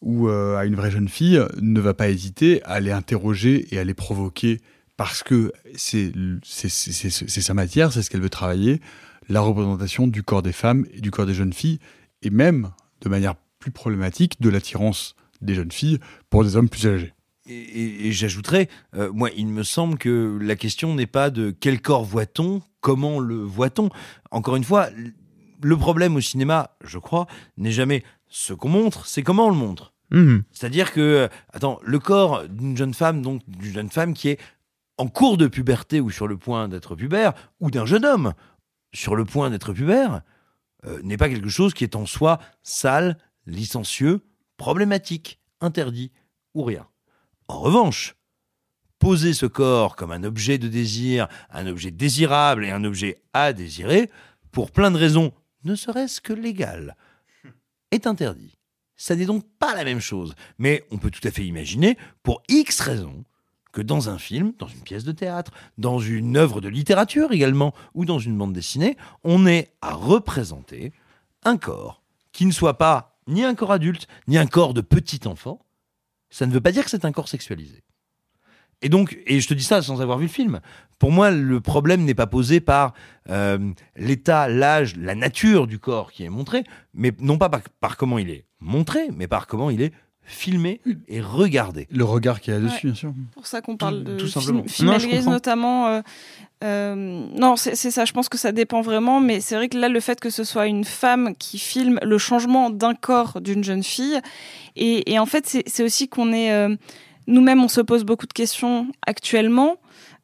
ou euh, à une vraie jeune fille, ne va pas hésiter à les interroger et à les provoquer parce que c'est c'est- c'est- c'est- c'est sa matière, c'est ce qu'elle veut travailler, la représentation du corps des femmes et du corps des jeunes filles, et même, de manière plus problématique, de l'attirance des jeunes filles pour des hommes plus âgés. Et, et- et j'ajouterais, euh, moi, il me semble que la question n'est pas de quel corps voit-on, comment le voit-on. Encore une fois, le problème au cinéma, je crois, n'est jamais ce qu'on montre, c'est comment on le montre. Mhm. C'est-à-dire que, euh, attends, le corps d'une jeune femme, donc d'une jeune femme qui est en cours de puberté ou sur le point d'être pubère, ou d'un jeune homme sur le point d'être pubère, euh, n'est pas quelque chose qui est en soi sale, licencieux, problématique, interdit ou rien. En revanche, poser ce corps comme un objet de désir, un objet désirable et un objet à désirer, pour plein de raisons, ne serait-ce que légales, est interdit. Ça n'est donc pas la même chose. Mais on peut tout à fait imaginer, pour X raisons, que dans un film, dans une pièce de théâtre, dans une œuvre de littérature également, ou dans une bande dessinée, on ait à représenter un corps qui ne soit pas ni un corps adulte, ni un corps de petit enfant. Ça ne veut pas dire que c'est un corps sexualisé. Et donc, et je te dis ça sans avoir vu le film. Pour moi, le problème n'est pas posé par euh, l'état, l'âge, la nature du corps qui est montré, mais non pas par comment il est montré, mais par comment il est filmé et regardé. Le regard qu'il y a dessus, Ouais. bien sûr. pour ça qu'on parle de tout film- simplement. female Non, notamment. euh, euh, non, c'est ça. Je pense que ça dépend vraiment, mais c'est vrai que là, le fait que ce soit une femme qui filme le changement d'un corps d'une jeune fille, et, et en fait, c'est c'est aussi qu'on est euh, nous-mêmes, on se pose beaucoup de questions actuellement.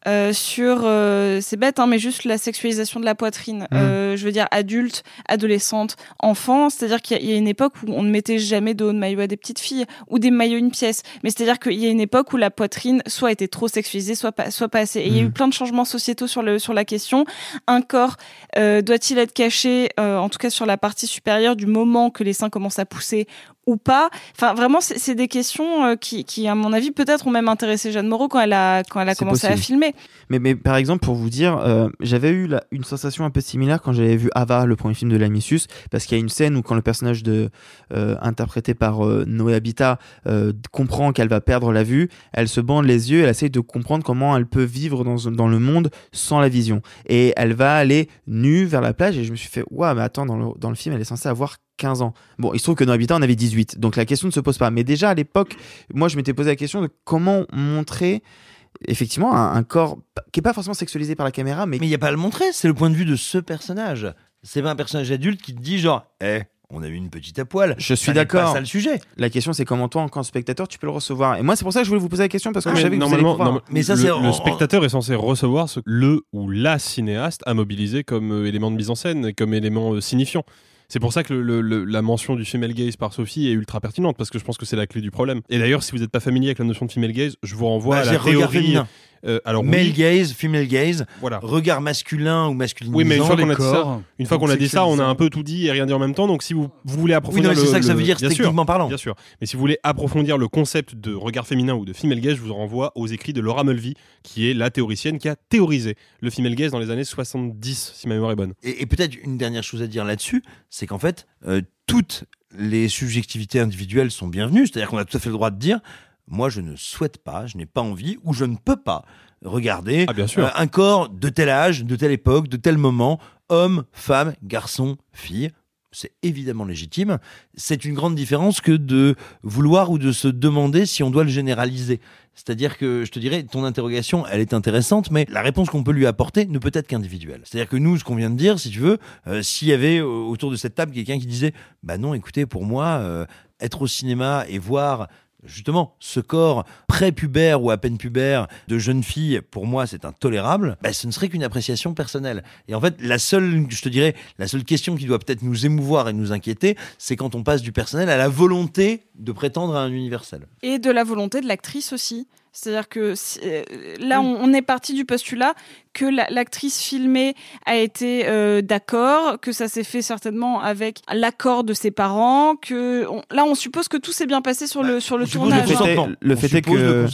Euh, sur euh, c'est bête hein, mais juste la sexualisation de la poitrine. Euh, je veux dire adulte adolescente enfant c'est à dire qu'il y, y a une époque où on ne mettait jamais de haut de maillot à des petites filles ou des maillots une pièce. Mais c'est à dire qu'il y a une époque où la poitrine soit était trop sexualisée soit pas soit pas assez. Et il y a eu Mhm. plein de changements sociétaux sur le sur la question. Un corps euh, doit-il être caché euh, en tout cas sur la partie supérieure du moment que les seins commencent à pousser ou pas Enfin, vraiment, c'est des questions euh, qui, qui, à mon avis, peut-être ont même intéressé Jeanne Moreau quand elle a, quand elle a C'est commencé à filmer. Mais, mais par exemple, pour vous dire, euh, j'avais eu la- une sensation un peu similaire quand j'avais vu Ava, le premier film de Lamisus, parce qu'il y a une scène où quand le personnage de, euh, interprété par euh, Noé Habitat comprend qu'elle va perdre la vue, elle se bande les yeux, elle essaye de comprendre comment elle peut vivre dans, dans le monde sans la vision. Et elle va aller nue vers la plage et je me suis fait, waouh, mais attends, dans le, dans le film, elle est censée avoir 15 ans. Bon, il se trouve que Noé Habitat en avait 18, donc la question ne se pose pas. Mais déjà à l'époque, moi je m'étais posé la question de comment montrer effectivement un, un corps qui est pas forcément sexualisé par la caméra, mais Mais il n'y a pas à le montrer, c'est le point de vue de ce personnage. C'est pas un personnage adulte qui te dit genre, eh, on a eu une petite à poil. Je suis Ça n'est pas d'accord. ça le sujet. La question, c'est comment toi, en tant que spectateur, tu peux le recevoir. Et moi, c'est pour ça que je voulais vous poser la question parce que je mais savais que vous allez normalement, pouvoir. norma- le, le spectateur est censé recevoir ce que le ou la cinéaste a mobilisé comme euh, élément de mise en scène, comme élément euh, signifiant. C'est pour ça que le- le- la mention du female gaze par Sophie est ultra pertinente parce que je pense que c'est la clé du problème. Et d'ailleurs, si vous n'êtes pas familier avec la notion de female gaze, je vous renvoie Bah, à la théorie. Euh, alors Male oui, gaze, female gaze, Voilà. regard masculin ou masculinisant. Oui, mais une fois qu'on a dit ça, une fois qu'on a dit ça, on a un peu tout dit et rien dit en même temps. Donc, si vous, vous voulez approfondir, Oui, c'est le- ça que ça veut dire sûr, techniquement parlant. Bien sûr. Mais si vous voulez approfondir le concept de regard féminin ou de female gaze, je vous renvoie aux écrits de Laura Mulvey, qui est la théoricienne qui a théorisé le female gaze dans les années 70, si ma mémoire est bonne. Et, et peut-être une dernière chose à dire là-dessus, c'est qu'en fait, euh, toutes les subjectivités individuelles sont bienvenues. C'est-à-dire qu'on a tout à fait le droit de dire, moi, je ne souhaite pas, je n'ai pas envie ou je ne peux pas regarder Ah, bien sûr. euh, un corps de tel âge, de telle époque, de tel moment, homme, femme, garçon, fille. C'est évidemment légitime. C'est une grande différence que de vouloir ou de se demander si on doit le généraliser. C'est-à-dire que je te dirais, ton interrogation, elle est intéressante, mais la réponse qu'on peut lui apporter ne peut être qu'individuelle. C'est-à-dire que nous, ce qu'on vient de dire, si tu veux, euh, s'il y avait euh, autour de cette table quelqu'un qui disait, bah non, écoutez, pour moi, être au cinéma et voir justement ce corps pré-pubère ou à peine pubère de jeune fille, pour moi c'est intolérable, bah, ce ne serait qu'une appréciation personnelle. Et en fait, la seule, je te dirais, la seule question qui doit peut-être nous émouvoir et nous inquiéter, c'est quand on passe du personnel à la volonté de prétendre à un universel. Et de la volonté de l'actrice aussi. C'est-à-dire que euh, là, on, on, est parti du postulat que l'actrice filmée a été euh, d'accord, que ça s'est fait certainement avec l'accord de ses parents, que on, là, on suppose que tout s'est bien passé sur le sur le tournage. Le fait, le fait est que le,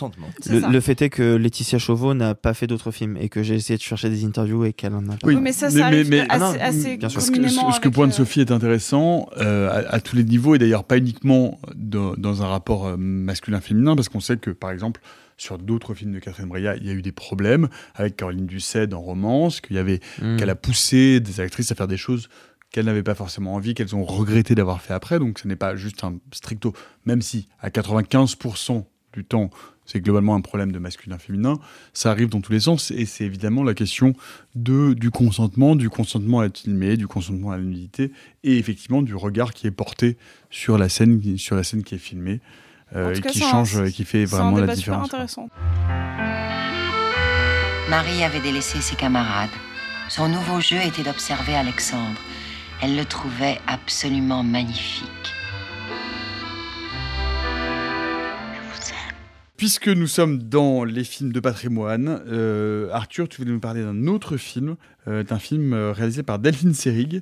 le, fait est que Laetitia Chauveau n'a pas fait d'autres films et que j'ai essayé de chercher des interviews et qu'elle en a. Oui, mais ça, ça mais, arrive mais, assez, ah non, assez bien sûr. Ce que, ce que euh, pointe Sophie est intéressant euh, à, à, tous les niveaux et d'ailleurs pas uniquement dans, dans un rapport masculin-féminin parce qu'on sait que par exemple sur d'autres films de Catherine Breillat, il y a eu des problèmes avec Caroline Dusset en romance, qu'il y avait, mmh. qu'elle a poussé des actrices à faire des choses qu'elles n'avaient pas forcément envie, qu'elles ont regretté d'avoir fait après. Donc ce n'est pas juste un stricto, même si à 95% du temps, c'est globalement un problème de masculin-féminin, ça arrive dans tous les sens et c'est évidemment la question de, du consentement, du consentement à être filmé, du consentement à la nudité et effectivement du regard qui est porté sur la scène, sur la scène qui est filmée. Euh, et qui un, change, qui fait vraiment un la différence. Super intéressant. Marie avait délaissé ses camarades. Son nouveau jeu était d'observer Alexandre. Elle le trouvait absolument magnifique. Puisque nous sommes dans les films de patrimoine, euh, Arthur, tu voulais nous parler d'un autre film, euh, d'un film euh, réalisé par Delphine Seyrig,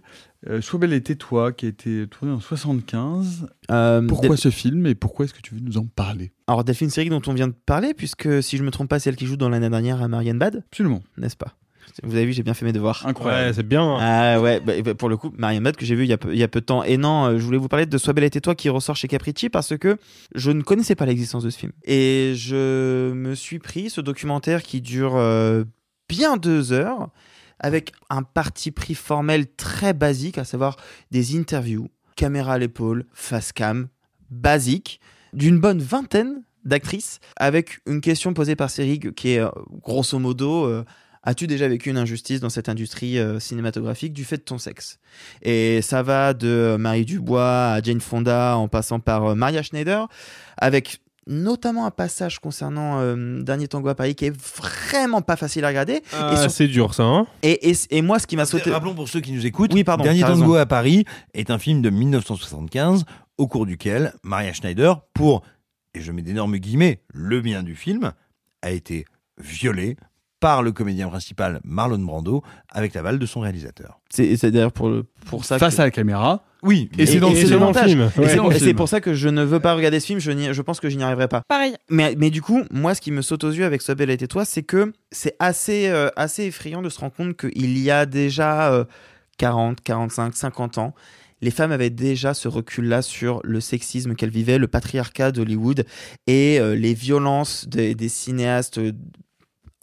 euh, Sois belle et tais-toi, qui a été tourné en 75. pourquoi Del- ce film et pourquoi est-ce que tu veux nous en parler? Alors Delphine Seyrig dont on vient de parler, puisque si je me trompe pas, c'est elle qui joue dans l'année dernière à Marianne Bad. Absolument. N'est-ce pas? Vous avez vu, j'ai bien fait mes devoirs. Incroyable. Ouais, c'est bien. Ah ouais, bah, bah, pour le coup, Marianne Bad que j'ai vu il y, a peu, il y a peu de temps. Et non, euh, je voulais vous parler de Sois belle et tais-toi qui ressort chez Capricci parce que je ne connaissais pas l'existence de ce film. Et je me suis pris ce documentaire qui dure euh, bien deux heures avec un parti pris formel très basique, à savoir des interviews, caméra à l'épaule, face cam, basique, d'une bonne vingtaine d'actrices, avec une question posée par Serig qui est euh, grosso modo euh, As-tu déjà vécu une injustice dans cette industrie euh, cinématographique du fait de ton sexe? Et ça va de Marie Dubois à Jane Fonda en passant par euh, Maria Schneider, avec notamment un passage concernant euh, Dernier Tango à Paris qui est vraiment pas facile à regarder. Ah, et, sur- C'est dur ça. Hein? Et, et, et moi, ce qui m'a sauté. Rappelons pour ceux qui nous écoutent, Oui, pardon, Dernier Tango raison. à Paris est un film de 1975 au cours duquel Maria Schneider, pour, et je mets d'énormes guillemets, le bien du film, a été violée par le comédien principal Marlon Brando avec l'aval de son réalisateur. C'est c'est d'ailleurs pour, le- pour ça Face que... à la caméra. Oui, Et c'est dans le film. le montage. film. Et Ouais. c'est dans pour, le et c'est film. pour ça que je ne veux pas regarder ce film, je, je pense que je n'y arriverai pas. Pareil. Mais, mais du coup, moi, ce qui me saute aux yeux avec Sois belle et tais-toi, c'est que c'est assez, euh, assez effrayant de se rendre compte qu'il y a déjà euh, 40, 45, 50 ans, les femmes avaient déjà ce recul-là sur le sexisme qu'elles vivaient, le patriarcat d'Hollywood et euh, les violences des, des cinéastes euh,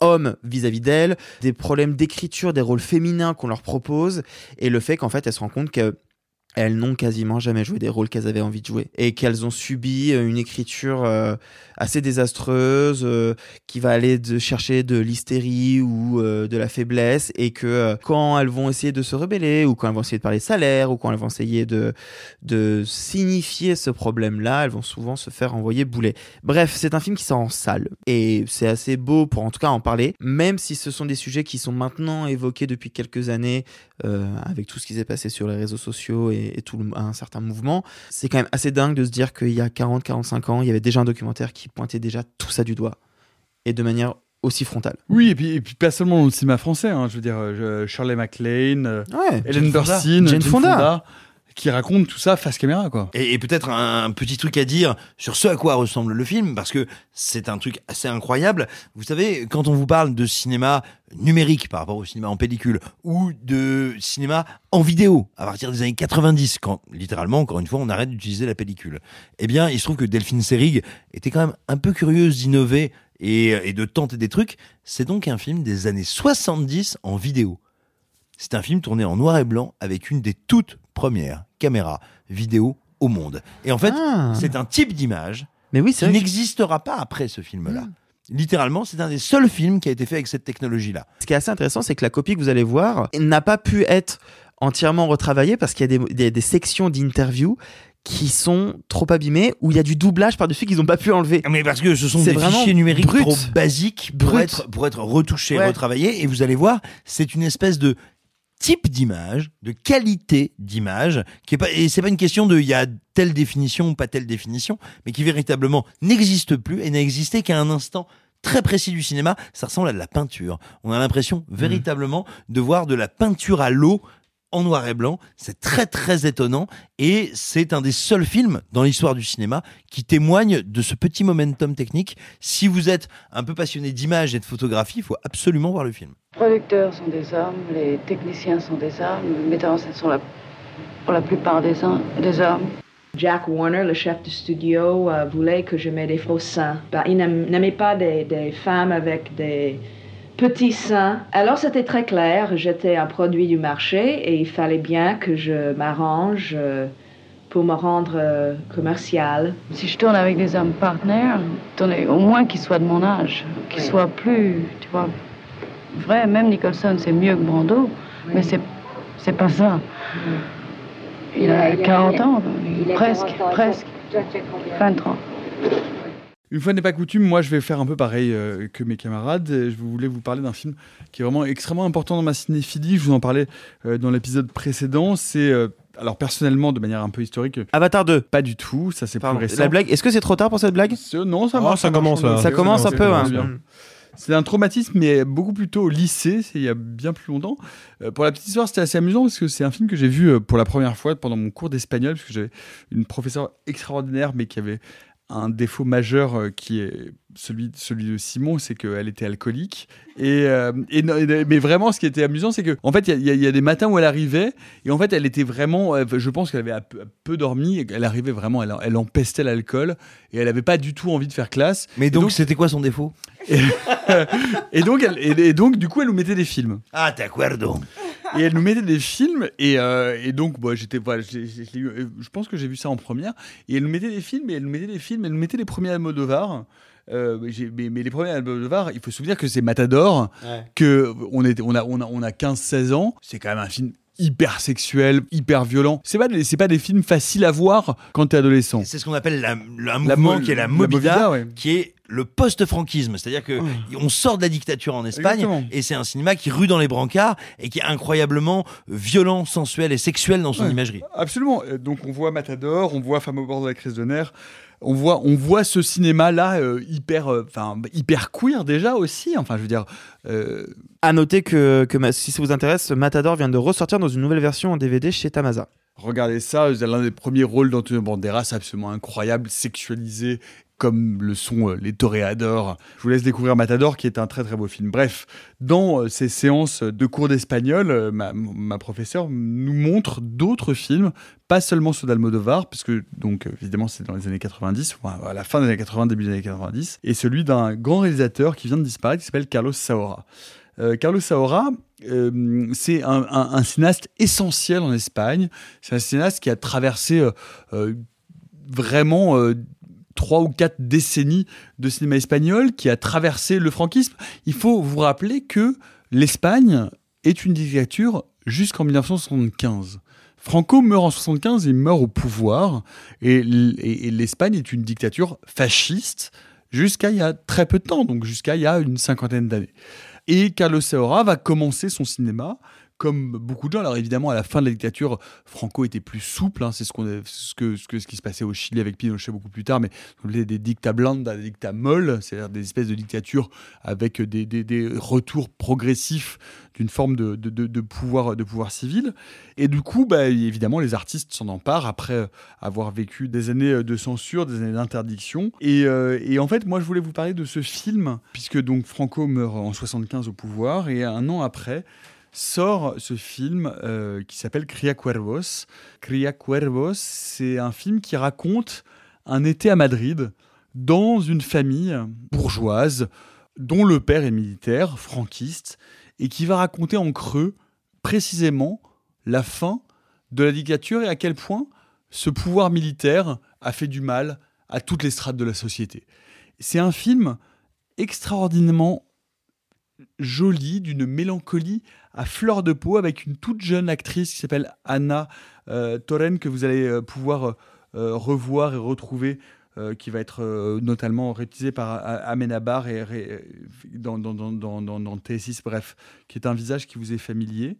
hommes vis-à-vis d'elles, des problèmes d'écriture, des rôles féminins qu'on leur propose, et le fait qu'en fait, elles se rendent compte que elles n'ont quasiment jamais joué des rôles qu'elles avaient envie de jouer et qu'elles ont subi euh, une écriture euh, assez désastreuse euh, qui va aller de chercher de l'hystérie ou de la faiblesse et que quand elles vont essayer de se rebeller ou quand elles vont essayer de parler salaire ou quand elles vont essayer de, de signifier ce problème-là, elles vont souvent se faire envoyer boulet. Bref, c'est un film qui sort en salle et c'est assez beau pour en tout cas en parler, même si ce sont des sujets qui sont maintenant évoqués depuis quelques années avec tout ce qui s'est passé sur les réseaux sociaux et tout le- un certain mouvement. C'est quand même assez dingue de se dire qu'il y a 40-45 ans, il y avait déjà un documentaire qui pointait déjà tout ça du doigt et de manière aussi frontale. Oui, et puis, et puis pas seulement dans le cinéma français. hein, je veux dire, euh, Shirley MacLaine, euh, Ouais, Hélène Jane Fonda. Burstyn, Jane Fonda. Qui racontent tout ça face caméra, quoi. Et, peut-être un, petit truc à dire sur ce à quoi ressemble le film, parce que c'est un truc assez incroyable. Vous savez, quand on vous parle de cinéma numérique par rapport au cinéma en pellicule, ou de cinéma en vidéo, à partir des années 90, quand littéralement, encore une fois, on arrête d'utiliser la pellicule, eh bien, il se trouve que Delphine Seyrig était quand même un peu curieuse d'innover et de tenter des trucs. C'est donc un film des années 70 en vidéo. C'est un film tourné en noir et blanc avec une des toutes premières caméras vidéo au monde. Et en fait, Ah. c'est un type d'image Mais oui, qui n'existera pas après ce film-là. Littéralement, c'est un des seuls films qui a été fait avec cette technologie-là. Ce qui est assez intéressant, c'est que la copie que vous allez voir n'a pas pu être entièrement retravaillée parce qu'il y a des, des- des sections d'interviews qui sont trop abîmés, où il y a du doublage par-dessus qu'ils n'ont pas pu enlever. Mais parce que ce sont des fichiers numériques brut. trop basiques pour Brut. être, pour être retouchés, Ouais. retravaillés. Et vous allez voir, c'est une espèce de type d'image, de qualité d'image, qui est pas, et c'est pas une question de il y a telle définition ou pas telle définition, mais qui véritablement n'existe plus et n'a existé qu'à un instant très précis du cinéma. Ça ressemble à de la peinture. On a l'impression véritablement de voir de la peinture à l'eau en noir et blanc. C'est très très étonnant et c'est un des seuls films dans l'histoire du cinéma qui témoigne de ce petit momentum technique. Si vous êtes un peu passionné d'image et de photographie, il faut absolument voir le film. Les producteurs sont des hommes, les techniciens sont des hommes, les metteurs en scène sont la- pour la plupart des, hom- des hommes. Jack Warner, le chef du studio, euh, voulait que je mette des faux seins. Ben, il n'aimait pas des, des femmes avec des petits seins. Alors c'était très clair, j'étais un produit du marché et il fallait bien que je m'arrange euh, pour me rendre euh, commercial. Si je tourne avec des hommes partenaires, au moins qu'ils soient de mon âge, qu'ils Oui. soient plus, tu vois, vrai. Même Nicholson, c'est mieux que Brando, mais c'est c'est pas ça. Il a 40 ans, presque, presque, 23. Une fois n'est pas coutume, moi je vais faire un peu pareil euh, que mes camarades. Je voulais vous parler d'un film qui est vraiment extrêmement important dans ma cinéphilie. Je vous en parlais euh, dans l'épisode précédent. C'est euh, alors personnellement, de manière un peu historique. Avatar 2. Pas du tout, ça c'est plus récent. La blague, est-ce que c'est trop tard pour cette blague? Non, ça Oh, marche. ça commence, marche, là. Ça commence un peu, hein. bien. C'est un traumatisme, mais beaucoup plus tôt au lycée, c'est il y a bien plus longtemps. Euh, pour la petite histoire, c'était assez amusant parce que c'est un film que j'ai vu pour la première fois pendant mon cours d'espagnol, parce que j'avais une professeure extraordinaire, mais qui avait un défaut majeur euh, qui est celui, celui de Simon, c'est qu'elle était alcoolique. Et, euh, et mais vraiment, ce qui était amusant, c'est que en fait, il y a- y, y des matins où elle arrivait, et en fait, elle était vraiment, euh, je pense qu'elle avait peu, dormi, et elle arrivait vraiment, elle, elle empestait l'alcool, et elle avait pas du tout envie de faire classe. Mais donc, c'était quoi son défaut? Et, et donc, elle- et, donc, du coup, elle nous mettait des films. Ah, t'acuerdo. Et elle nous mettait des films, et, euh, et donc, moi, j'étais, voilà, j'ai- j'ai- j'ai eu- je pense que j'ai vu ça en première. Et elle nous mettait des films, et elle nous mettait des films, elle nous mettait les premiers Almodovar. Euh, j'ai- mais, mais les premiers Almodovar, il faut se souvenir que c'est Matador, Ouais. que on, est, on, a, on, a, on a 15-16 ans. C'est quand même un film hyper sexuel, hyper violent. C'est pas, des- c'est pas des films faciles à voir quand t'es adolescent. C'est ce qu'on appelle la, le- un mouvement mo- qui est la la Movida, Movida, ouais. qui est le post-franquisme. C'est-à-dire que on sort de la dictature en Espagne Exactement. et c'est un cinéma qui rue dans les brancards et qui est incroyablement violent, sensuel et sexuel dans son Ouais. imagerie. Absolument. Euh, Donc on voit Matador, on voit Femme au bord de la crise de nerfs. On voit, on voit ce cinéma-là euh, hyper, euh, enfin hyper queer déjà aussi. Enfin, je veux dire, euh, À noter que, si ça vous intéresse, Matador vient de ressortir dans une nouvelle version en DVD chez Tamasa. regardez ça. C'est l'un des premiers rôles d'Antonio Banderas, absolument incroyable, sexualisé comme le sont euh, les toréadors. Je vous laisse découvrir Matador, qui est un très très beau film. Bref, dans euh, ces séances de cours d'espagnol, euh, ma, ma professeure nous montre d'autres films, pas seulement ceux d'Almodovar, puisque donc évidemment c'est dans les années 90, enfin, à la fin des années 80, début des années 90, et celui d'un grand réalisateur qui vient de disparaître, qui s'appelle Carlos Saura. Carlos Saura, c'est un, cinéaste essentiel en Espagne. C'est un cinéaste qui a traversé vraiment trois ou quatre décennies de cinéma espagnol, qui a traversé le franquisme. Il faut vous rappeler que l'Espagne est une dictature jusqu'en 1975. Franco meurt en 75 et meurt au pouvoir, et l'Espagne est une dictature fasciste jusqu'à il y a très peu de temps, donc jusqu'à il y a une cinquantaine d'années. Et Carlos Saura va commencer son cinéma comme beaucoup de gens. Alors évidemment, à la fin de la dictature, Franco était plus souple. hein, c'est ce, qu'on ce, ce, que, ce qui se passait au Chili avec Pinochet beaucoup plus tard, mais appelait des dicta blanda, des dicta molles, c'est-à-dire des espèces de dictatures avec des, des- des retours progressifs d'une forme de, de- de- de pouvoir, de pouvoir civil. Et du coup, bah, évidemment, les artistes s'en emparent après avoir vécu des années de censure, des années d'interdiction. Et, euh, et en fait, moi, je voulais vous parler de ce film, puisque donc Franco meurt en 75 au pouvoir, et un an après, sort ce film euh, qui s'appelle Cria Cuervos. Cria Cuervos, c'est un film qui raconte un été à Madrid dans une famille bourgeoise dont le père est militaire, franquiste, et qui va raconter en creux précisément la fin de la dictature et à quel point ce pouvoir militaire a fait du mal à toutes les strates de la société. C'est un film extraordinairement joli, d'une mélancolie à fleur de peau, avec une toute jeune actrice qui s'appelle Anna euh, Torren, que vous allez euh, pouvoir euh, revoir et retrouver, euh, qui va être euh, notamment réutilisé par Amenabar et, dans, T6, bref, qui est un visage qui vous est familier.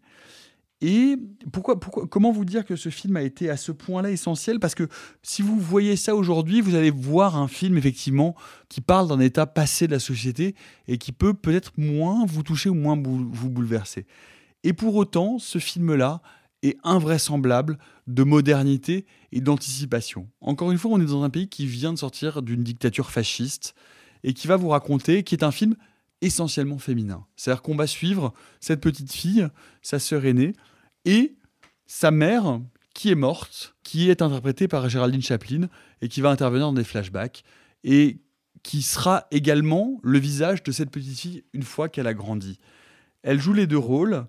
Et pourquoi, pourquoi, comment vous dire que ce film a été à ce point-là essentiel? Parce que si vous voyez ça aujourd'hui, vous allez voir un film effectivement qui parle d'un état passé de la société et qui peut peut-être moins vous toucher ou moins vous bouleverser. Et pour autant, ce film-là est invraisemblable de modernité et d'anticipation. Encore une fois, on est dans un pays qui vient de sortir d'une dictature fasciste et qui va vous raconter, qui est un film essentiellement féminin. C'est-à-dire qu'on va suivre cette petite fille, sa sœur aînée, et sa mère, qui est morte, qui est interprétée par Géraldine Chaplin, et qui va intervenir dans des flashbacks, et qui sera également le visage de cette petite fille une fois qu'elle a grandi. Elle joue les deux rôles.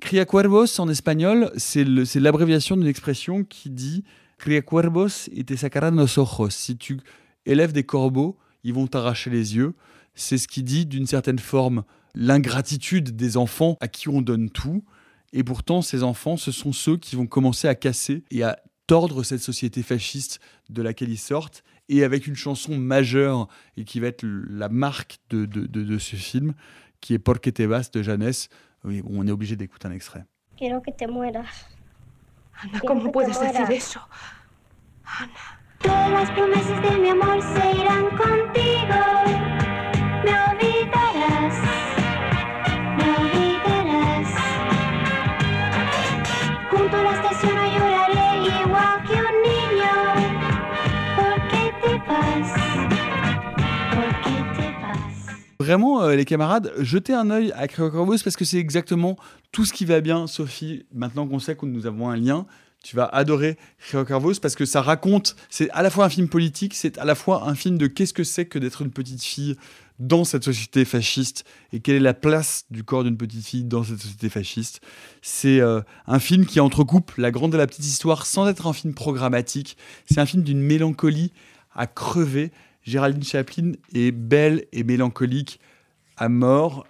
Cria cuervos en espagnol, c'est l'abréviation d'une expression qui dit Cria cuervos y te sacarán los ojos. Si tu élèves des corbeaux, ils vont t'arracher les yeux. C'est ce qui dit d'une certaine forme l'ingratitude des enfants à qui on donne tout. Et pourtant, ces enfants, ce sont ceux qui vont commencer à casser et à tordre cette société fasciste de laquelle ils sortent. Et avec une chanson majeure et qui va être la marque de, de, de- de ce film, qui est Porque te vas de Jeannès, oui, on est obligé d'écouter un extrait. Quiero que te mueras. Ana, ¿cómo puedes decir eso? Todas las promesas de mi amor se irán contigo. Vraiment, euh, les camarades, jetez un œil à Cryocorvos parce que c'est exactement tout ce qui va bien, Sophie. Maintenant qu'on sait que nous avons un lien, tu vas adorer Cryocorvos parce que ça raconte, c'est à la fois un film politique, c'est à la fois un film de qu'est-ce que c'est que d'être une petite fille dans cette société fasciste et quelle est la place du corps d'une petite fille dans cette société fasciste. C'est euh, un film qui entrecoupe la grande et la petite histoire sans être un film programmatique. C'est un film d'une mélancolie à crever. Géraldine Chaplin est belle et mélancolique à mort.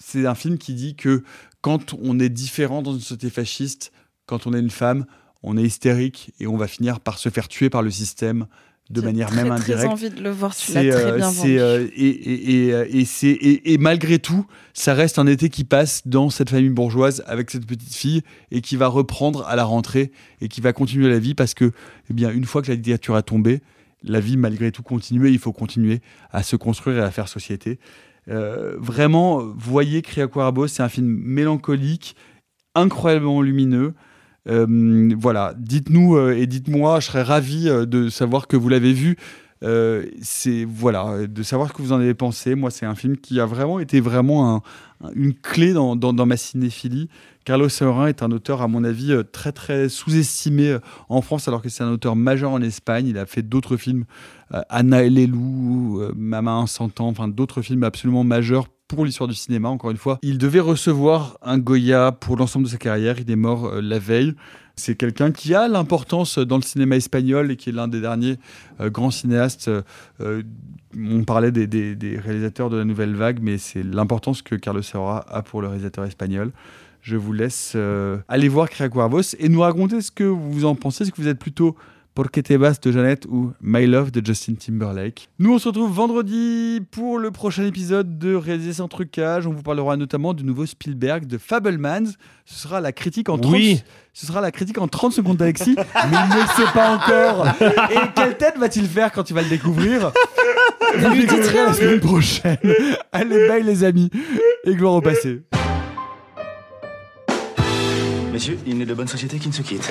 C'est un film qui dit que quand on est différent dans une société fasciste, quand on est une femme, on est hystérique et on va finir par se faire tuer par le système de J'ai manière très, même indirecte. envie de le voir, tu l'as très euh, bien vendu. euh, et, et, et, euh, et- et malgré tout, ça reste un été qui passe dans cette famille bourgeoise avec cette petite fille et qui va reprendre à la rentrée et qui va continuer la vie parce que, eh bien, une fois que la dictature a tombé, la vie malgré tout continue. et Il faut continuer à se construire et à faire société. Euh, vraiment, voyez Cria c'est un film mélancolique, incroyablement lumineux. Euh, voilà, dites-nous euh, et dites-moi, je serais ravi de savoir que vous l'avez vu. Euh, c'est voilà, de savoir ce que vous en avez pensé. Moi, c'est un film qui a vraiment été vraiment un- un- une clé dans, dans- ma cinéphilie. Carlos Saura est un auteur, à mon avis, euh, très très sous-estimé euh, en France, alors que c'est un auteur majeur en Espagne. Il a fait d'autres films, Anna et les loups, euh, Mama ans, enfin d'autres films absolument majeurs pour l'histoire du cinéma. Encore une fois, il devait recevoir un Goya pour l'ensemble de sa carrière. Il est mort la veille. C'est quelqu'un qui a l'importance dans le cinéma espagnol et qui est l'un des derniers euh, grands cinéastes. euh, euh, on parlait des, réalisateurs de la nouvelle vague, mais c'est l'importance que Carlos Saura a pour le réalisateur espagnol. Je vous laisse aller voir Cria Cuervos et nous raconter ce que vous en pensez. Est-ce que vous êtes plutôt Porque te vas de Jeannette ou My Love de Justin Timberlake. Nous, on se retrouve vendredi pour le prochain épisode de Réaliser sans trucage. On vous parlera notamment du nouveau Spielberg de Fablemans. Ce sera la critique en 30, Oui. ce sera la critique en 30 secondes d'Alexis, mais il ne le sait pas encore. Et quelle tête va-t-il faire quand il va le découvrir? Vous le découvrirez la semaine prochaine. Allez, bye les amis et gloire au passé. Messieurs, il n'est de bonne société qui ne se quitte.